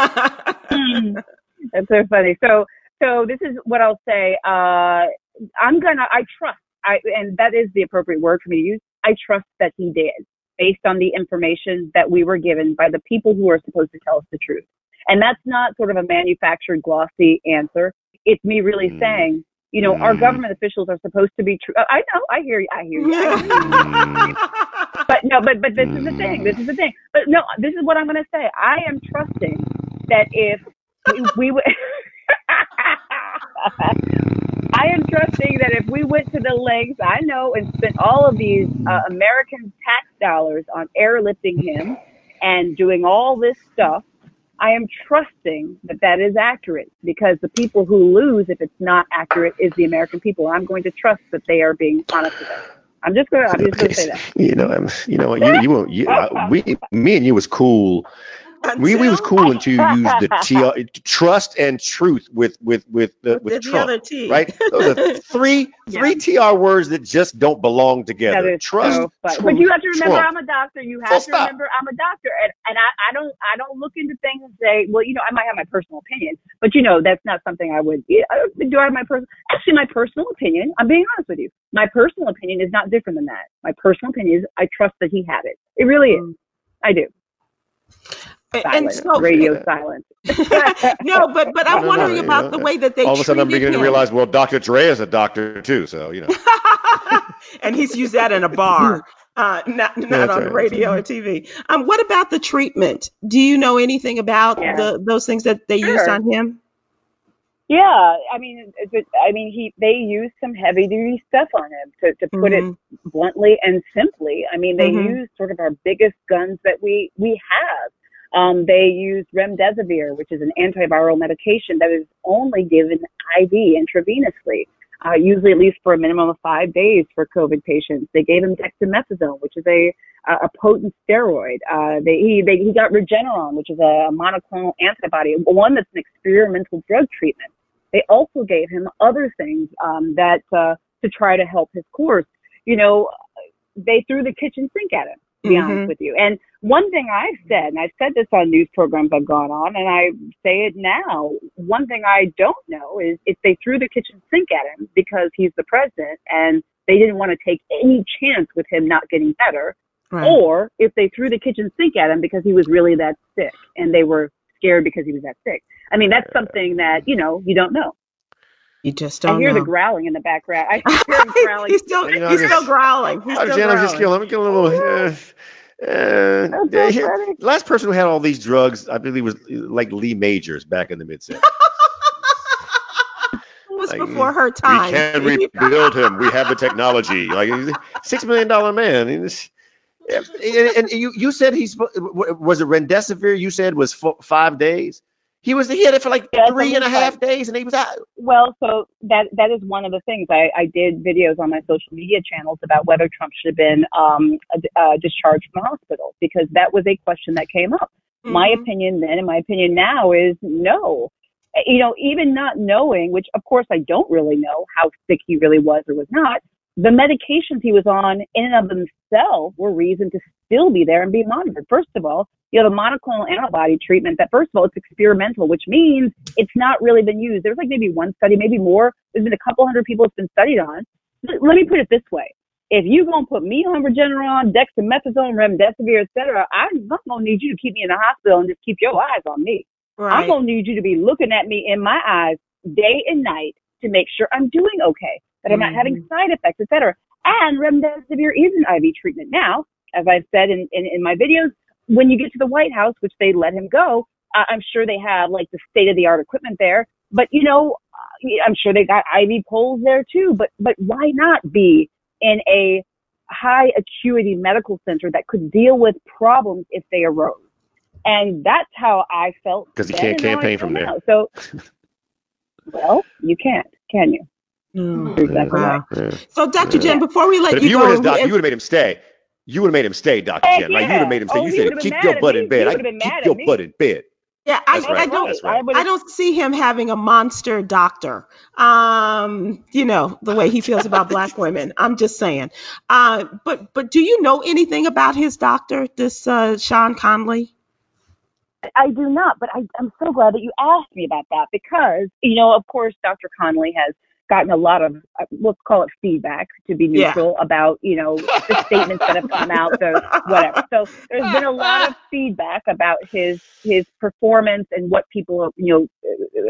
S5: That's so funny. So, so this is what I'll say. Uh, I'm gonna. I trust. I and that is the appropriate word for me to use. I trust that he did, based on the information that we were given by the people who are supposed to tell us the truth. And that's not sort of a manufactured, glossy answer. It's me really
S2: Mm.
S5: saying, you know, our
S2: Mm.
S5: government officials are supposed to be true. I know. I hear you. I hear you. I hear you. but no, but but this is the thing. This is the thing. But no, this is what I'm going to say. I am trusting that if we, we would. *laughs* I am trusting that if we went to the lengths I know and spent all of these uh, American tax dollars on airlifting him and doing all this stuff, I am trusting that that is accurate because the people who lose if it's not accurate is the American people. I'm going to trust that they are being honest with us. I'm just going to, I'm just going to say that. *laughs*
S2: You know, I'm, you know, what you you, won't- you uh, we me and you was cool. We we was cool until *laughs* you used the T, trust and truth with with with uh, with
S3: the
S2: Trump. right? Those are *laughs* three
S3: Yeah.
S2: three TR words that just don't belong together. Trust,
S5: so
S2: truth,
S5: But you have to remember,
S2: Trump.
S5: I'm a doctor. You have to
S2: stop.
S5: remember, I'm a doctor, and and I, I don't I don't look into things and say, well, you know, I might have my personal opinion, but you know, that's not something I would. I- Do I have my personal? Actually, my personal opinion. I'm being honest with you. My personal opinion is not different than that. My personal opinion is I trust that he had it. It really is. I do.
S3: And- and
S5: Silence.
S3: so,
S5: Radio silence. *laughs*
S3: no, but but I'm wondering
S2: you
S3: about
S2: know,
S3: the way that they
S2: All of a sudden, I'm
S3: treated
S2: beginning to realize, well, Dr. Dre is a doctor too, so you know. *laughs*
S3: and he's used that in a bar, uh, not *laughs* not
S2: That's
S3: on
S2: right,
S3: the
S2: that's
S3: radio or TV. Um, what about the treatment? Do you know anything about
S5: Yeah.
S3: the those things that they used on him?
S5: Yeah, I mean, it's- it's- I mean, he they used some heavy duty stuff on him to to put it
S3: Mhm.
S5: bluntly and simply. I mean, they
S3: Mhm.
S5: use sort of our biggest guns that we we have. Um, they use remdesivir, which is an antiviral medication that is only given IV intravenously. uh, usually at least for a minimum of five days for COVID patients. They gave him dexamethasone, which is a a potent steroid. Uh, they, he they, he got Regeneron, which is a monoclonal antibody, one that's an experimental drug treatment. They also gave him other things um, that uh, to try to help his course. You know, they threw the kitchen sink at him. To be mm-hmm. honest with you, and one thing I've said, and I've said this on news programs I've gone on, and I say it now. One thing I don't know is if they threw the kitchen sink at him because he's the president, and they didn't want to take any chance with him not getting better, right. or if they threw the kitchen sink at him because he was really that sick, and they were scared because he was that sick. I mean, that's something that you know you don't know.
S3: You just don't.
S5: I hear
S3: know.
S5: the growling in the background. I *laughs* hear him growling.
S3: he's still, you know, he's still growling. He's still
S2: Jen, I'm just kidding. Let me get a little. *laughs* Uh, uh,
S5: so
S2: here, last person who had all these drugs, I believe, was like Lee Majors back in the mid 70s. *laughs*
S3: was like, before her time.
S2: We can rebuild him. We have the technology. Like six million dollar man. And, and, you you said he's was it remdesivir? You said was five days. He was he had it for like yeah, three and a half days, and he was out.
S5: Well, so that that is one of the things I, I did videos on my social media channels about whether Trump should have been um, uh, discharged from the hospital because that was a question that came up. Mm-hmm. My opinion then, and my opinion now is no. You know, even not knowing, which of course I don't really know how sick he really was or was not, the medications he was on in and of themselves were reason to still be there and be monitored. First of all, you know, the monoclonal antibody treatment that first of all, it's experimental, which means it's not really been used. There's like maybe one study, maybe more. There's been a couple hundred people it's been studied on. Let me put it this way. If you're going to put me on Regeneron, dexamethasone, remdesivir, et cetera, I'm not going to need you to keep me in the hospital and just keep your eyes on me. Right. I'm going to need you to be looking at me in my eyes day and night to make sure I'm doing okay, that I'm mm-hmm. not having mm-hmm. side effects, et cetera. And remdesivir is an IV treatment. Now, as I've said in, in, in my videos, when you get to the White House, which they let him go, uh, I'm sure they have like the state of the art equipment there. But you know, uh, I'm sure they got IV poles there too. But but why not be in a high acuity medical center that could deal with problems if they arose? And that's how I felt.
S2: Because you can't campaign from there.
S5: So, well, you can't, can you?
S3: Mm, exactly. Wow. Yeah. So, Dr. Jen, before we let
S2: but
S3: you
S2: if you
S3: go,
S2: were his doc, you would have made him stay. You would have made him stay, Dr.
S5: Heck
S2: Jen.
S5: Yeah.
S2: Like you would have made him stay.
S5: Oh,
S2: you
S5: said
S2: keep your butt in bed. I keep your butt in bed.
S3: Yeah, I, right. I, don't. Right. I don't see him having a monster doctor. Um, you know the way he feels about black *laughs* women. I'm just saying. Uh, but but do you know anything about his doctor, this uh, Sean Conley?
S5: I do not, but I, I'm so glad that you asked me about that because you know, of course, Dr. Conley has gotten a lot of uh, let's call it feedback to be neutral yeah. about you know the statements that have come out so whatever so there's been a lot of *laughs* feedback about his his performance and what people you know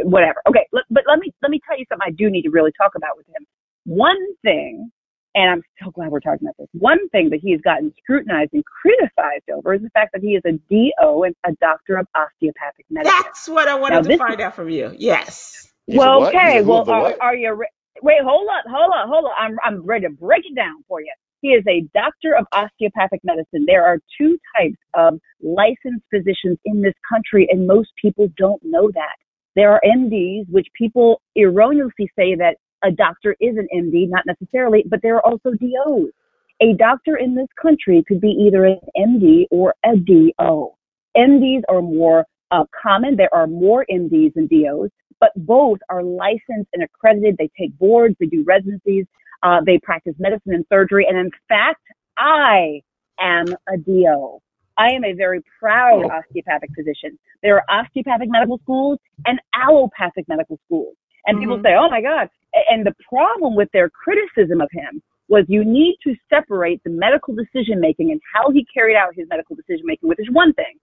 S5: whatever okay but let me let me tell you something i do need to really talk about with him one thing and I'm so glad we're talking about this. One thing that he has gotten scrutinized and criticized over is the fact that he is a DO and a doctor of osteopathic medicine.
S3: That's what I wanted now, to find out from you. Yes
S5: well, okay. Well, are, are, you? Re- wait, hold on, hold on, hold on. I'm I'm ready to break it down for you. He is a doctor of osteopathic medicine. There are two types of licensed physicians in this country, and most people don't know that. There are MDs, which people erroneously say that a doctor is an MD, not necessarily, but there are also DOs. A doctor in this country could be either an MD or a DO. MDs are more uh, common. There are more MDs than DOs but both are licensed and accredited. They take boards, they do residencies, uh, they practice medicine and surgery. And in fact, I am a DO. I am a very proud oh. osteopathic physician. There are osteopathic medical schools and allopathic medical schools. And mm-hmm. people say, oh my God. And the problem with their criticism of him was you need to separate the medical decision making and how he carried out his medical decision making, which is one thing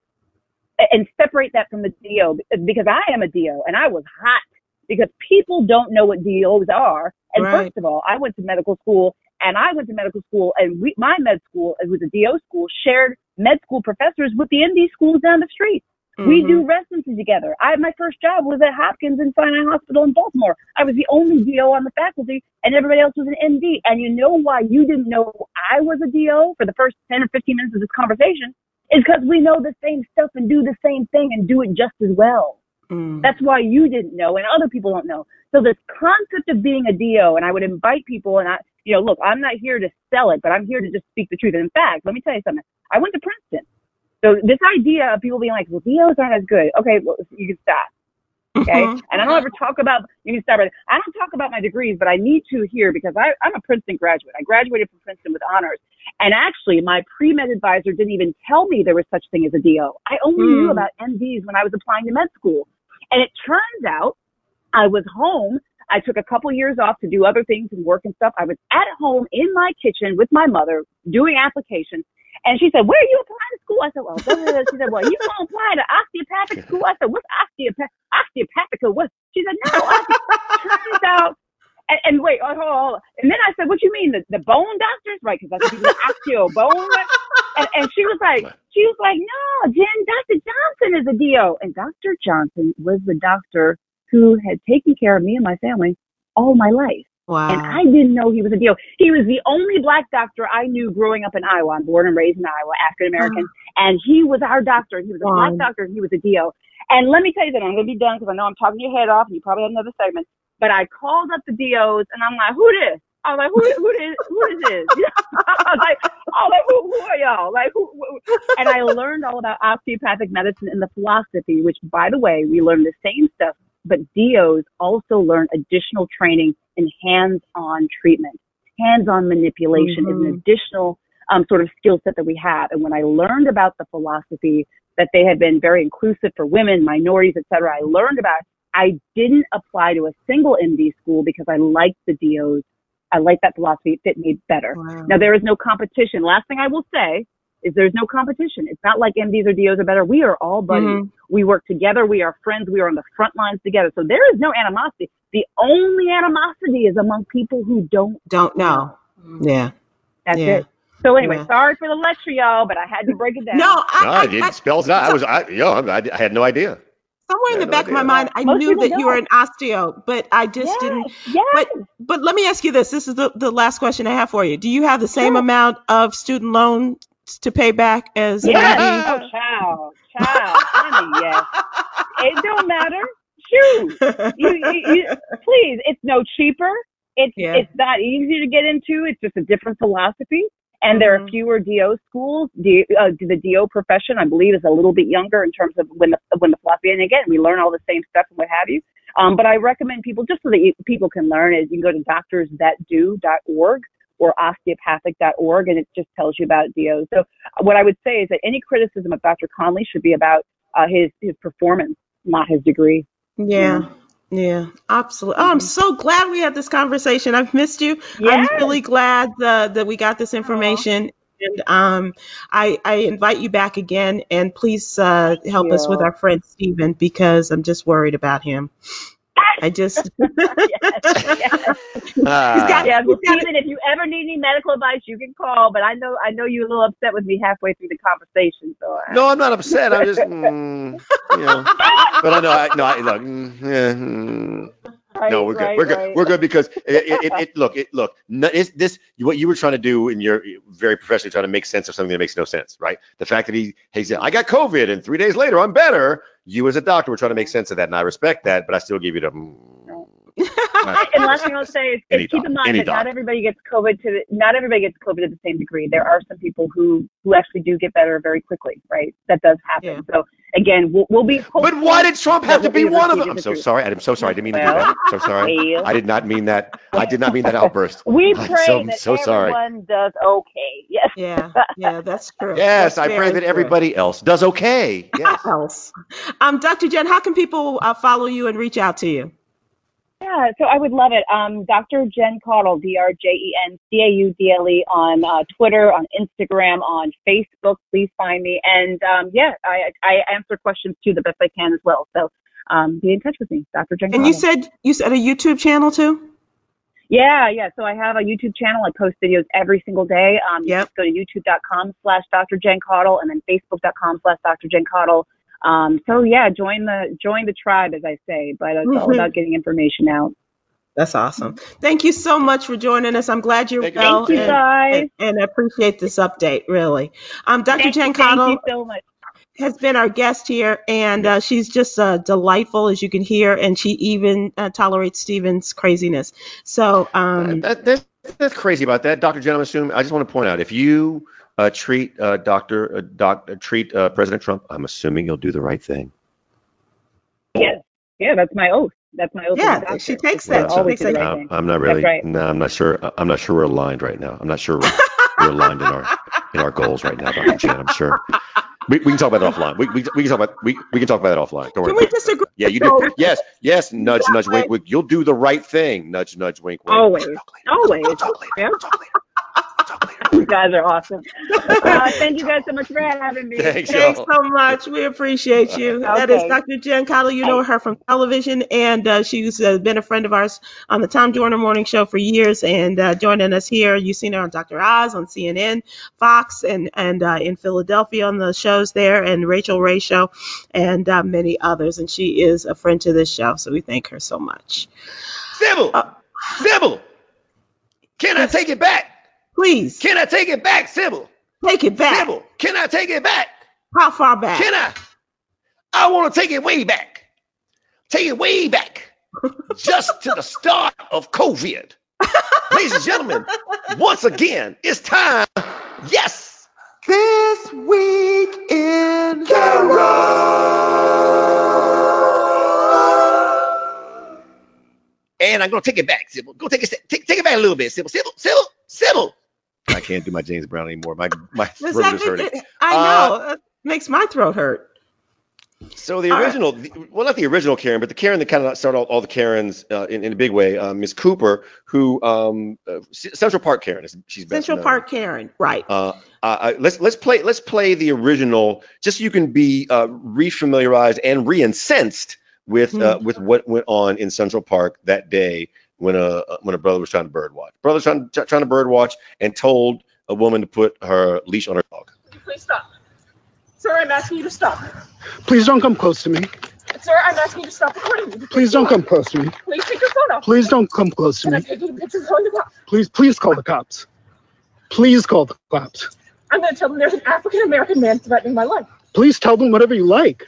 S5: and separate that from the DO because I am a DO and I was hot because people don't know what DOs are. And right. first of all, I went to medical school and I went to medical school and we, my med school, it was a DO school, shared med school professors with the MD schools down the street. Mm-hmm. We do residency together. I my first job was at Hopkins and Sinai Hospital in Baltimore. I was the only DO on the faculty, and everybody else was an MD. And you know why you didn't know I was a DO for the first ten or fifteen minutes of this conversation? Is because we know the same stuff and do the same thing and do it just as well.
S3: Mm.
S5: That's why you didn't know and other people don't know. So this concept of being a DO, and I would invite people, and I, you know, look, I'm not here to sell it, but I'm here to just speak the truth. And in fact, let me tell you something. I went to Princeton. So this idea of people being like, well, DOs aren't as good. Okay, well, you can stop. Okay.
S3: Mhm.
S5: And I don't ever talk about, you can stop right. I don't talk about my degrees, but I need to here because I, I'm a Princeton graduate. I graduated from Princeton with honors. And actually, my pre-med advisor didn't even tell me there was such thing as a DO. I only knew
S3: Mm.
S5: about MDs when I was applying to med school. And it turns out I was home. I took a couple years off to do other things and work and stuff. I was at home in my kitchen with my mother doing applications. And she said, where are you applying to school? I said, well, blah, blah, blah. she said, well, you to apply to osteopathic school? I said, what's osteopath- osteopathic? What? She said, no, turns out. And, and wait, hold on, hold. And then I said, what you mean? The, the bone doctors? Right. Cause I said, osteo bone. And, and she was like, she was like, no, Jen, Dr. Johnson is a DO. And Dr. Johnson was the doctor who had taken care of me and my family all my life.
S3: Wow.
S5: And I didn't know he was a DO. He was the only black doctor I knew growing up in Iowa. I'm born and raised in Iowa, African American. Uh-huh. and he was our doctor. He was a
S3: Wow.
S5: black doctor and he was a DO. And let me tell you that I'm going to be done because I know I'm talking your head off and you probably have another segment. But I called up the DOs and I'm like, who this? I was like, who, who is, who is this? You *laughs* I was like, was like, who, who are y'all? Like, who, who? And I learned all about osteopathic medicine and the philosophy, which, by the way, we learned the same stuff, but DOs also learn additional training in hands-on treatment. Hands-on manipulation is an additional um, sort of skill set that we have. And when I learned about the philosophy that they had been very inclusive for women, minorities, et cetera, I learned about it. I didn't apply to a single MD school because I liked the DOs. I liked that philosophy. It fit me better.
S3: Wow.
S5: Now there is no competition. Last thing I will say is there's no competition. It's not like MDs or DOs are better. We are all buddies.
S3: Mhm.
S5: We work together. We are friends. We are on the front lines together. So there is no animosity. The only animosity is among people who don't.
S3: Don't know. Yeah.
S5: That's
S3: Yeah.
S5: it. So anyway,
S3: Yeah.
S5: sorry for the lecture, y'all, but I had to break it down.
S3: No, I,
S2: No,
S3: I,
S2: it,
S3: I-
S2: it spells out. I was, I, yo, I, I had no idea.
S3: somewhere in the
S2: no
S3: back of my mind, I
S5: Most
S3: knew
S5: people
S3: that you were an osteo, but I just
S5: yes,
S3: didn't.
S5: Yes.
S3: But but let me ask you this. This is the, the last question I have for you. Do you have the same
S5: Sure.
S3: amount of student loans to pay back as
S5: Yes. Oh, child, child, honey, yes. It don't matter. Shoot. You, you, you, please, it's no cheaper. It's
S3: Yeah.
S5: it's not easy to get into. It's just a different philosophy. And there are
S3: Mhm.
S5: fewer DO schools. D, uh, the DO profession, I believe, is a little bit younger in terms of when the when the philosophy. And again, we learn all the same stuff and what have you. Um, but I recommend people just so that you, people can learn is you can go to doctorsthatdo.org or osteopathic.org, and it just tells you about DOs. So uh, what I would say is that any criticism of Dr. Conley should be about uh, his his performance, not his degree.
S3: Yeah. Yeah, absolutely. Oh, I'm so glad we had this conversation. I've missed you. I'm really glad uh, that we got this information. And um, I, I invite you back again, and please uh, help us with our friend Stephen because I'm just worried about him. I just *laughs*
S5: yes, yes. *laughs*
S2: Ah,
S3: got-
S5: Yeah, well,
S3: He's got
S5: Stephen, if you ever need any medical advice, you can call. But I know I know you're a little upset with me halfway through the conversation. So I-
S2: no, I'm not upset. I'm just, mm, you know. *laughs* But I know, I, no, I, look, mm, yeah, mm.
S5: Right,
S2: no, we're good.
S5: right,
S2: we're good.
S5: right.
S2: We're good because it, it, it, it look, it look. No, it's, this what you were trying to do, and you're very professionally trying to make sense of something that makes no sense, right? The fact that he he said, "I got COVID, and three days later I'm better." You as a doctor were trying to make sense of that, and I respect that, but I still give you the. Mm,
S5: And last thing I'll say is, is keep in mind
S2: any
S5: that not everybody gets COVID to the, not everybody gets COVID to the same degree. There are some people who who actually do get better very quickly, right? That does happen.
S3: Yeah.
S5: So again, we'll, we'll be.
S2: But why did Trump have
S5: that
S2: to be
S5: what we
S2: one of them? I'm so
S5: the
S2: sorry. I'm so sorry. I didn't mean to do that. I'm so sorry. I did not mean that. I did not mean that outburst. *laughs*
S5: We
S2: I'm
S5: pray
S2: so-
S5: that
S2: so sorry.
S5: everyone does okay. Yes.
S3: yeah, yeah, that's true. *laughs*
S2: Yes,
S3: That's
S2: I pray that
S3: true.
S2: everybody else does okay. Yes. *laughs*
S3: else. Um, Dr. Jen, how can people uh, follow you and reach out to you?
S5: Yeah, so I would love it. Um, Dr. Jen Caudle, D R J E N C A U D L E, on uh, Twitter, on Instagram, on Facebook. Please find me. And um, yeah, I, I answer questions too the best I can as well. So um, be in touch with me, Dr. Jen
S3: And you said you said a YouTube channel too?
S5: Yeah, yeah. So I have a YouTube channel. I post videos every single day. Um,
S3: Yep.
S5: just go to youtube.com slash Dr. Jen Caudle and then facebook.com slash Dr. Jen Caudle. Um, so yeah, join the join the tribe, as I say. But it's all
S3: Mhm.
S5: about getting information out.
S3: That's awesome. Thank you so much for joining us. I'm glad you're
S2: Thank you.
S3: well.
S5: Thank you,
S3: and,
S5: guys.
S3: and, and I appreciate this update, really. Um, Dr.
S5: Thank
S3: Jen
S5: you, thank you so much.
S3: has been our guest here, and uh, she's just uh, delightful, as you can hear, and she even uh, tolerates Stephen's craziness. So, um,
S2: that, that, that's crazy about that, Dr. Jen. I'm assuming. I just want to point out if you uh, treat uh, Doctor uh, doc, uh, treat uh, President Trump, I'm assuming you'll do the right thing.
S5: Yes. Yeah, that's my oath. That's my oath.
S3: yeah, she takes that. She
S5: Always
S3: takes that.
S5: right
S2: No,
S5: thing.
S2: I'm not really.
S5: right.
S2: No, I'm not sure. I'm not sure we're aligned right now. I'm not sure we're, we're aligned in our in our goals right now, Dr. Jen. I'm sure. We, we can talk about it offline. We, we, we can talk about we, we can talk about it offline. Don't worry.
S3: Can we disagree?
S2: Yeah, you do. Yes, yes. Nudge, nudge, wink, wink. You'll do the right thing. Nudge, nudge, wink, wink.
S5: Always. Always.
S2: Talk later. Talk later. Talk later.
S5: You guys are awesome. Uh, thank you guys so much for having me.
S2: Thanks,
S3: Thanks so much. We appreciate you. That is Dr. Jen Caudle. You know her from television, and uh, she's uh, been a friend of ours on the Tom Joyner Morning Show for years, and uh, joining us here. You've seen her on Dr. Oz, on CNN, Fox, and and uh, in Philadelphia on the shows there, and Rachael Ray Show, and uh, many others. And she is a friend to this show, so we thank her so much.
S2: Sybil,
S3: Uh,
S2: Sybil, can I take it back?
S3: Please
S2: Can I take it back, Sybil?
S3: take it back.
S2: Sybil, can I take it back?
S3: How far back?
S2: Can I? I want to take it way back. Take it way back. *laughs* Just to the start of COVID. Ladies and gentlemen, once again, it's time. Yes.
S4: This week in
S2: And I'm going to take it back, Sybil. Go take it, take, take it back a little bit, Sybil. Sybil, Sybil, Sybil. I can't do my James Brown anymore. My my throat
S3: that
S2: is hurting.
S3: it- I know. it makes my throat hurt.
S2: So the
S3: All right.
S2: original, the, well, not the original Karen, but the Karen that kind of started all, all the Karens uh, in, in a big way, uh, Miss Cooper, who um, uh, Central Park Karen, is she's
S3: Central
S2: known.
S3: Park Karen, right?
S2: Uh, uh, uh, let's let's play let's play the original, just so you can be uh, refamiliarized and reincensed with uh, with what went on in Central Park that day when a uh, when a brother was trying to bird watch. Brother was trying trying to bird watch and told a woman to put her leash on her dog.
S6: Please stop. Sir, I'm asking you to stop.
S7: Please don't come close to me.
S6: Sir, I'm asking you to stop recording me.
S7: Please don't come close to me.
S6: Please take your phone off.
S7: Please don't come close to me.
S6: take you pictures on the top?
S7: Please, please call the cops. Please call the cops.
S6: I'm going to tell them there's an African American man threatening my life.
S7: Please tell them whatever you like.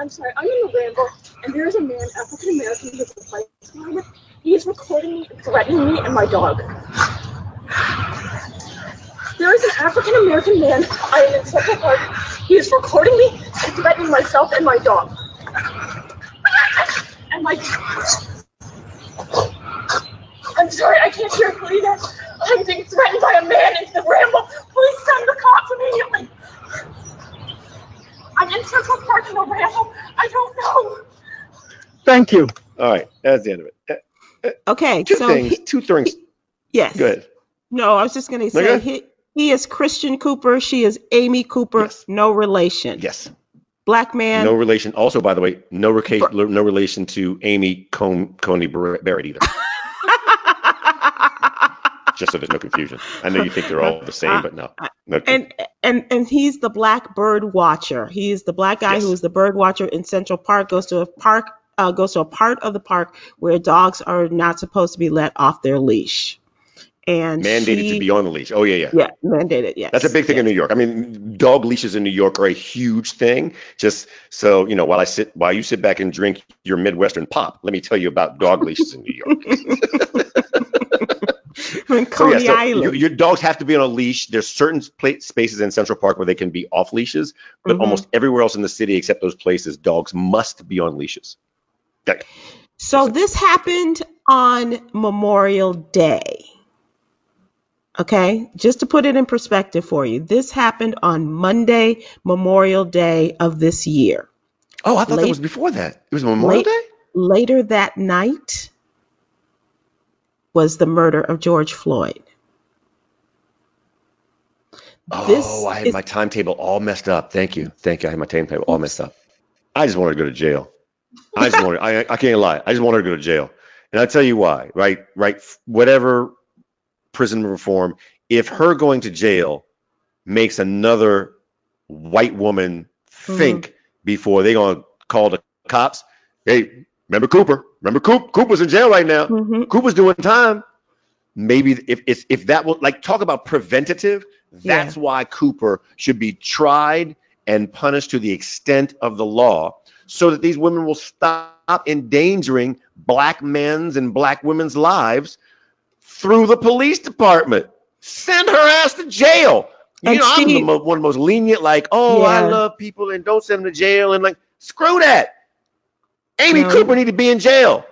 S6: I'm sorry, I'm in the ramble, and there is a man, African American, who's a light behind him. He is recording me, threatening me and my dog. There is an African American man. I am in Central Park. He is recording me and threatening myself and my dog. And my. I'm sorry, I can't hear you either. I'm being threatened by a man in the ramble. Please send the cops immediately. I'm in Central Park in the ramble. I don't know.
S7: Thank you.
S2: All right, that's the end of it. Uh,
S3: Okay,
S2: Two
S3: so
S2: things.
S3: he-
S2: two things.
S3: yes.
S2: Go ahead.
S3: No, I was just going to say
S2: Okay.
S3: he, he is Christian Cooper. She is Amy Cooper.
S2: Yes.
S3: No relation.
S2: Yes.
S3: Black man.
S2: No relation. Also, by the way, no reca- no relation to Amy Con- Coney Barrett either. *laughs* Just so there's no confusion. I know you think they're all the same, but no. no
S3: and and and he's the black bird watcher. He's the black guy
S2: Yes.
S3: who is the bird watcher in Central Park. Goes to a park. Uh, goes to a part of the park where dogs are not supposed to be let off their leash. And
S2: mandated
S3: she-
S2: to be on the leash. Oh yeah, yeah.
S3: Yeah, mandated. Yes.
S2: That's a big thing
S3: yes.
S2: in New York. I mean, dog leashes in New York are a huge thing. Just so you know, while I sit, while you sit back and drink your Midwestern pop, let me tell you about dog leashes in New York. *laughs*
S3: In
S2: So yeah, so
S3: Island.
S2: your, your dogs have to be on a leash. There's certain pla- spaces in Central Park where they can be off leashes, but
S3: Mhm.
S2: almost everywhere else in the city except those places, dogs must be on leashes. Okay.
S3: So this happened on Memorial Day. Okay, just to put it in perspective for you, this happened on Monday, Memorial Day of this year.
S2: Oh, I thought
S3: Late-
S2: that was before that. It was Memorial
S3: late-
S2: Day.
S3: Later that night was the murder of George Floyd. This
S2: oh, I had
S3: is-
S2: my timetable all messed up. Thank you. Thank you. I had my timetable all messed up. I just wanted to go to jail. I just wanted, I, I can't lie. I just wanted to go to jail. And I'll tell you why, right? Right. Whatever prison reform, if her going to jail makes another white woman mm-hmm. think before they're going to call the cops, hey, remember Cooper? Remember Coop? Cooper's in jail right now.
S3: Mhm.
S2: Cooper's doing time. maybe if if, if that will like talk about preventative,
S3: Yeah.
S2: that's why Cooper should be tried and punished to the extent of the law, so that these women will stop endangering black men's and black women's lives through the police department. Send her ass to jail. You
S3: And
S2: know, I'm the mo- one of the most lenient, like, oh, I love people and don't send them to jail. And like, screw that. Amy. Cooper need to be in jail.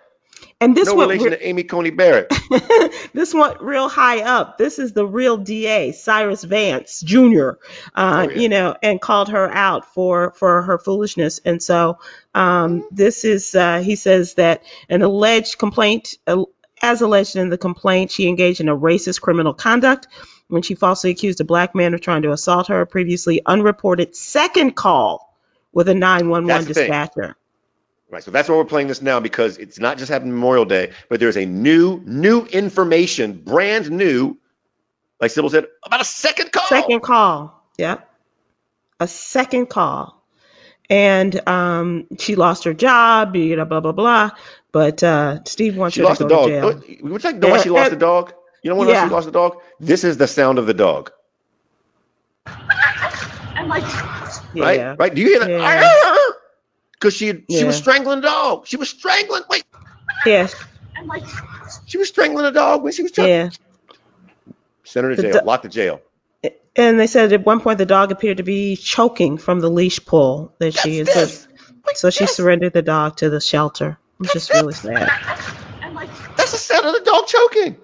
S3: And this
S2: no
S3: one,
S2: relation to Amy Coney Barrett. *laughs*
S3: this one real high up. This is the real DA, Cyrus Vance Jr. Uh,
S2: Oh, yeah.
S3: You know, and called her out for for her foolishness. And so um, this is uh, he says that an alleged complaint, uh, as alleged in the complaint, she engaged in a racist criminal conduct when she falsely accused a black man of trying to assault her. A previously unreported second call with a 911
S2: That's thing.
S3: dispatcher.
S2: Right. So that's why we're playing this now because it's not just happening Memorial Day, but there's a new, new information, brand new, like Sybil said, about a second call.
S3: Second call. Yep. A second call. And um, she lost her job, you know, blah, blah, blah. But uh, Steve wants
S2: She
S3: her
S2: lost
S3: to
S2: the
S3: go
S2: dog.
S3: to jail.
S2: Would you like to know why she lost the dog? You know when else
S3: Yeah.
S2: she lost the dog? This is the sound of the dog. *laughs*
S6: And like,
S2: Right? Right? Do you hear that?
S3: Yeah.
S2: Because she she was strangling the dog. She was strangling. Wait,
S3: Yes.
S6: and like,
S2: she was strangling a dog when she was trying.
S3: Yeah.
S2: Send her to jail.
S3: do-
S2: Lock the jail.
S3: And they said at one point the dog appeared to be choking from the leash pull that she
S2: That's
S3: is. So she surrendered the dog to the shelter. It's just really sad.
S6: like,
S2: That's the sound of the dog choking.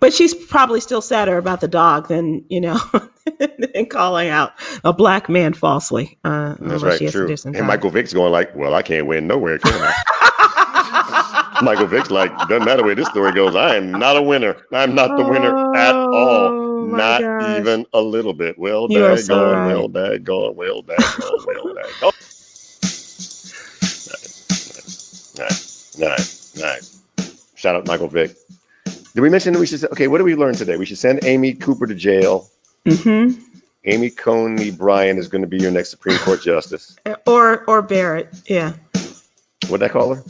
S3: But she's probably still sadder about the dog than, you know, *laughs* than calling out a black man falsely. Uh,
S2: That's right.
S3: she has to
S2: True. And. Michael Vick's going like, well, I can't win nowhere, can I? *laughs* Michael Vick's like, doesn't matter where this story goes. I am not a winner. I'm not the winner at
S3: Oh,
S2: all. Not
S3: gosh.
S2: even a little bit. Well,
S3: You
S2: daggone,
S3: so right.
S2: well, daggone, well, daggone, well, *laughs* daggone. Nice, nice, nice. Shout out Michael Vick. Did we mention that we should? Say, okay, what did we learn today? We should send Amy Cooper to jail.
S3: hmm
S2: Amy Coney Bryan is going to be your next Supreme Court justice. *laughs*
S3: Or or Barrett, yeah.
S2: What'd I call her?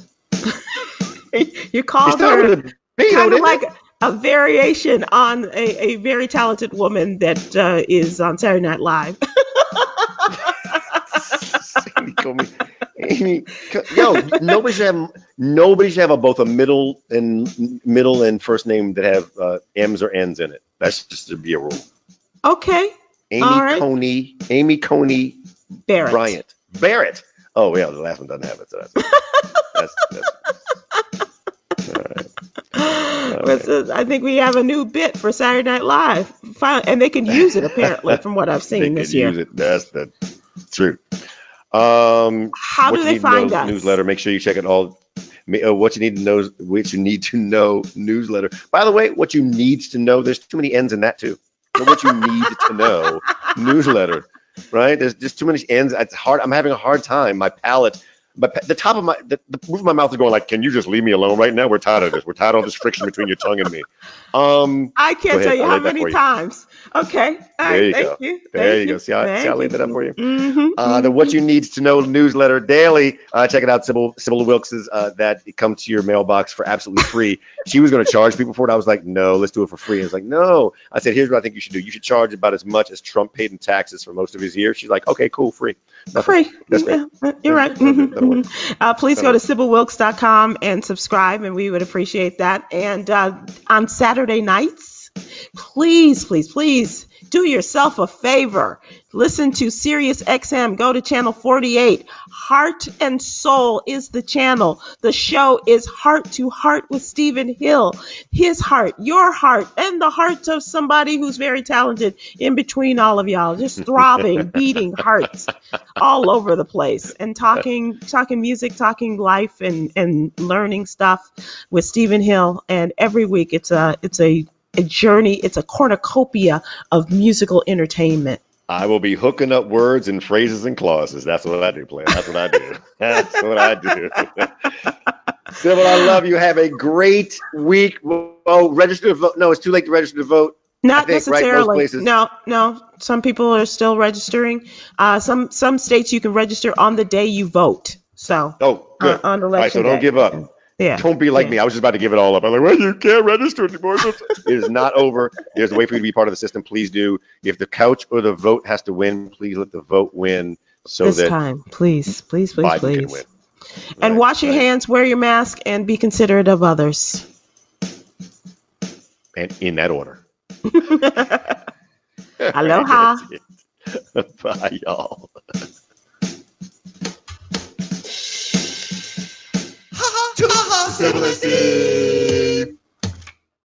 S2: *laughs*
S3: You called her
S2: with a B,
S3: kind of like a variation on a, a very talented woman that uh, is on Saturday Night Live. *laughs*
S2: Amy Coney. Amy, yo, nobody should have nobody should have a, both a middle and middle and first name that have uh, M's or N's in it. That's just to be a rule.
S3: okay,
S2: Amy
S3: right.
S2: Coney, Amy Coney
S3: Barrett.
S2: Bryant, Barrett. Oh yeah, the last one doesn't have it. So that's, that's, that's all right.
S3: But, uh, I think we have a new bit for Saturday Night Live, and they can use it apparently from what I've *laughs* seen this year.
S2: use it. That's the truth. Um,
S3: How
S2: what
S3: do
S2: you
S3: they
S2: need to
S3: find
S2: know
S3: us?
S2: Newsletter. Make sure you check it all. Uh, What you need to know. What you need to know. Newsletter. By the way, what you need to know. There's too many ends in that too. What you need to *laughs* know. Newsletter. Right. There's just too many ends. It's hard. I'm having a hard time. My palate. But the top of my, the, the roof of my mouth is going like, can you just leave me alone right now? We're tired of this. We're tired of all this friction between your tongue and me. Um,
S3: I can't tell you
S2: I'll
S3: how many
S2: you.
S3: times. Okay. All right.
S2: There you
S3: thank
S2: go.
S3: you.
S2: There
S3: Thank
S2: you go. See I, see I laid that up for you?
S3: Mm-hmm.
S2: uh, the What You Need to Know newsletter daily. Uh, check it out, Sybil, Sybil Wilkes's. Uh, that it comes to your mailbox for absolutely free. she was going to charge people for it. I was like, no, let's do it for free. And it's like, no. I said, here's what I think you should do. You should charge about as much as Trump paid in taxes for most of his years. She's like, okay, cool, free. Nothing.
S3: Free.
S2: That's great.
S3: Yeah, you're right.
S2: That'll *laughs*
S3: Uh, please go to sybilwilkes.com and subscribe, and we would appreciate that. And uh, on Saturday nights, please, please, please do yourself a favor. Listen to Sirius XM. Go to channel 48. Heart and Soul is the channel. The show is Heart to Heart with Stephen Hill. His heart, your heart, and the heart of somebody who's very talented in between all of y'all. Just *laughs* throbbing, beating hearts all over the place and talking talking music talking life and and learning stuff with Stephen Hill and every week it's a it's a, a journey it's a cornucopia of musical entertainment
S2: I will be hooking up words and phrases and clauses. That's what I do, player. That's what I do. *laughs* That's what I do. *laughs* Sybil, I love you. Have a great week. Oh, register to vote. No, it's too late to register to vote.
S3: not
S2: think,
S3: necessarily
S2: places-
S3: no no some people are still registering uh, some some states you can register on the day you vote so
S2: Oh, good.
S3: Uh, on
S2: All right, so
S3: election
S2: don't
S3: day.
S2: give up.
S3: Yeah.
S2: Don't be like
S3: Yeah.
S2: me. I was just about to give it all up. I'm like, well, you can't register anymore. *laughs* it is not over. There's a way for you to be part of the system. Please do. If the couch or the vote has to win, please let the vote win so
S3: this
S2: that
S3: time, please, please, please,
S2: Biden
S3: please. And
S2: Right,
S3: wash your
S2: right.
S3: hands, wear your mask, and be considerate of others.
S2: And in that order. *laughs* *laughs*
S3: Aloha.
S2: Bye, y'all.
S4: Todos felices.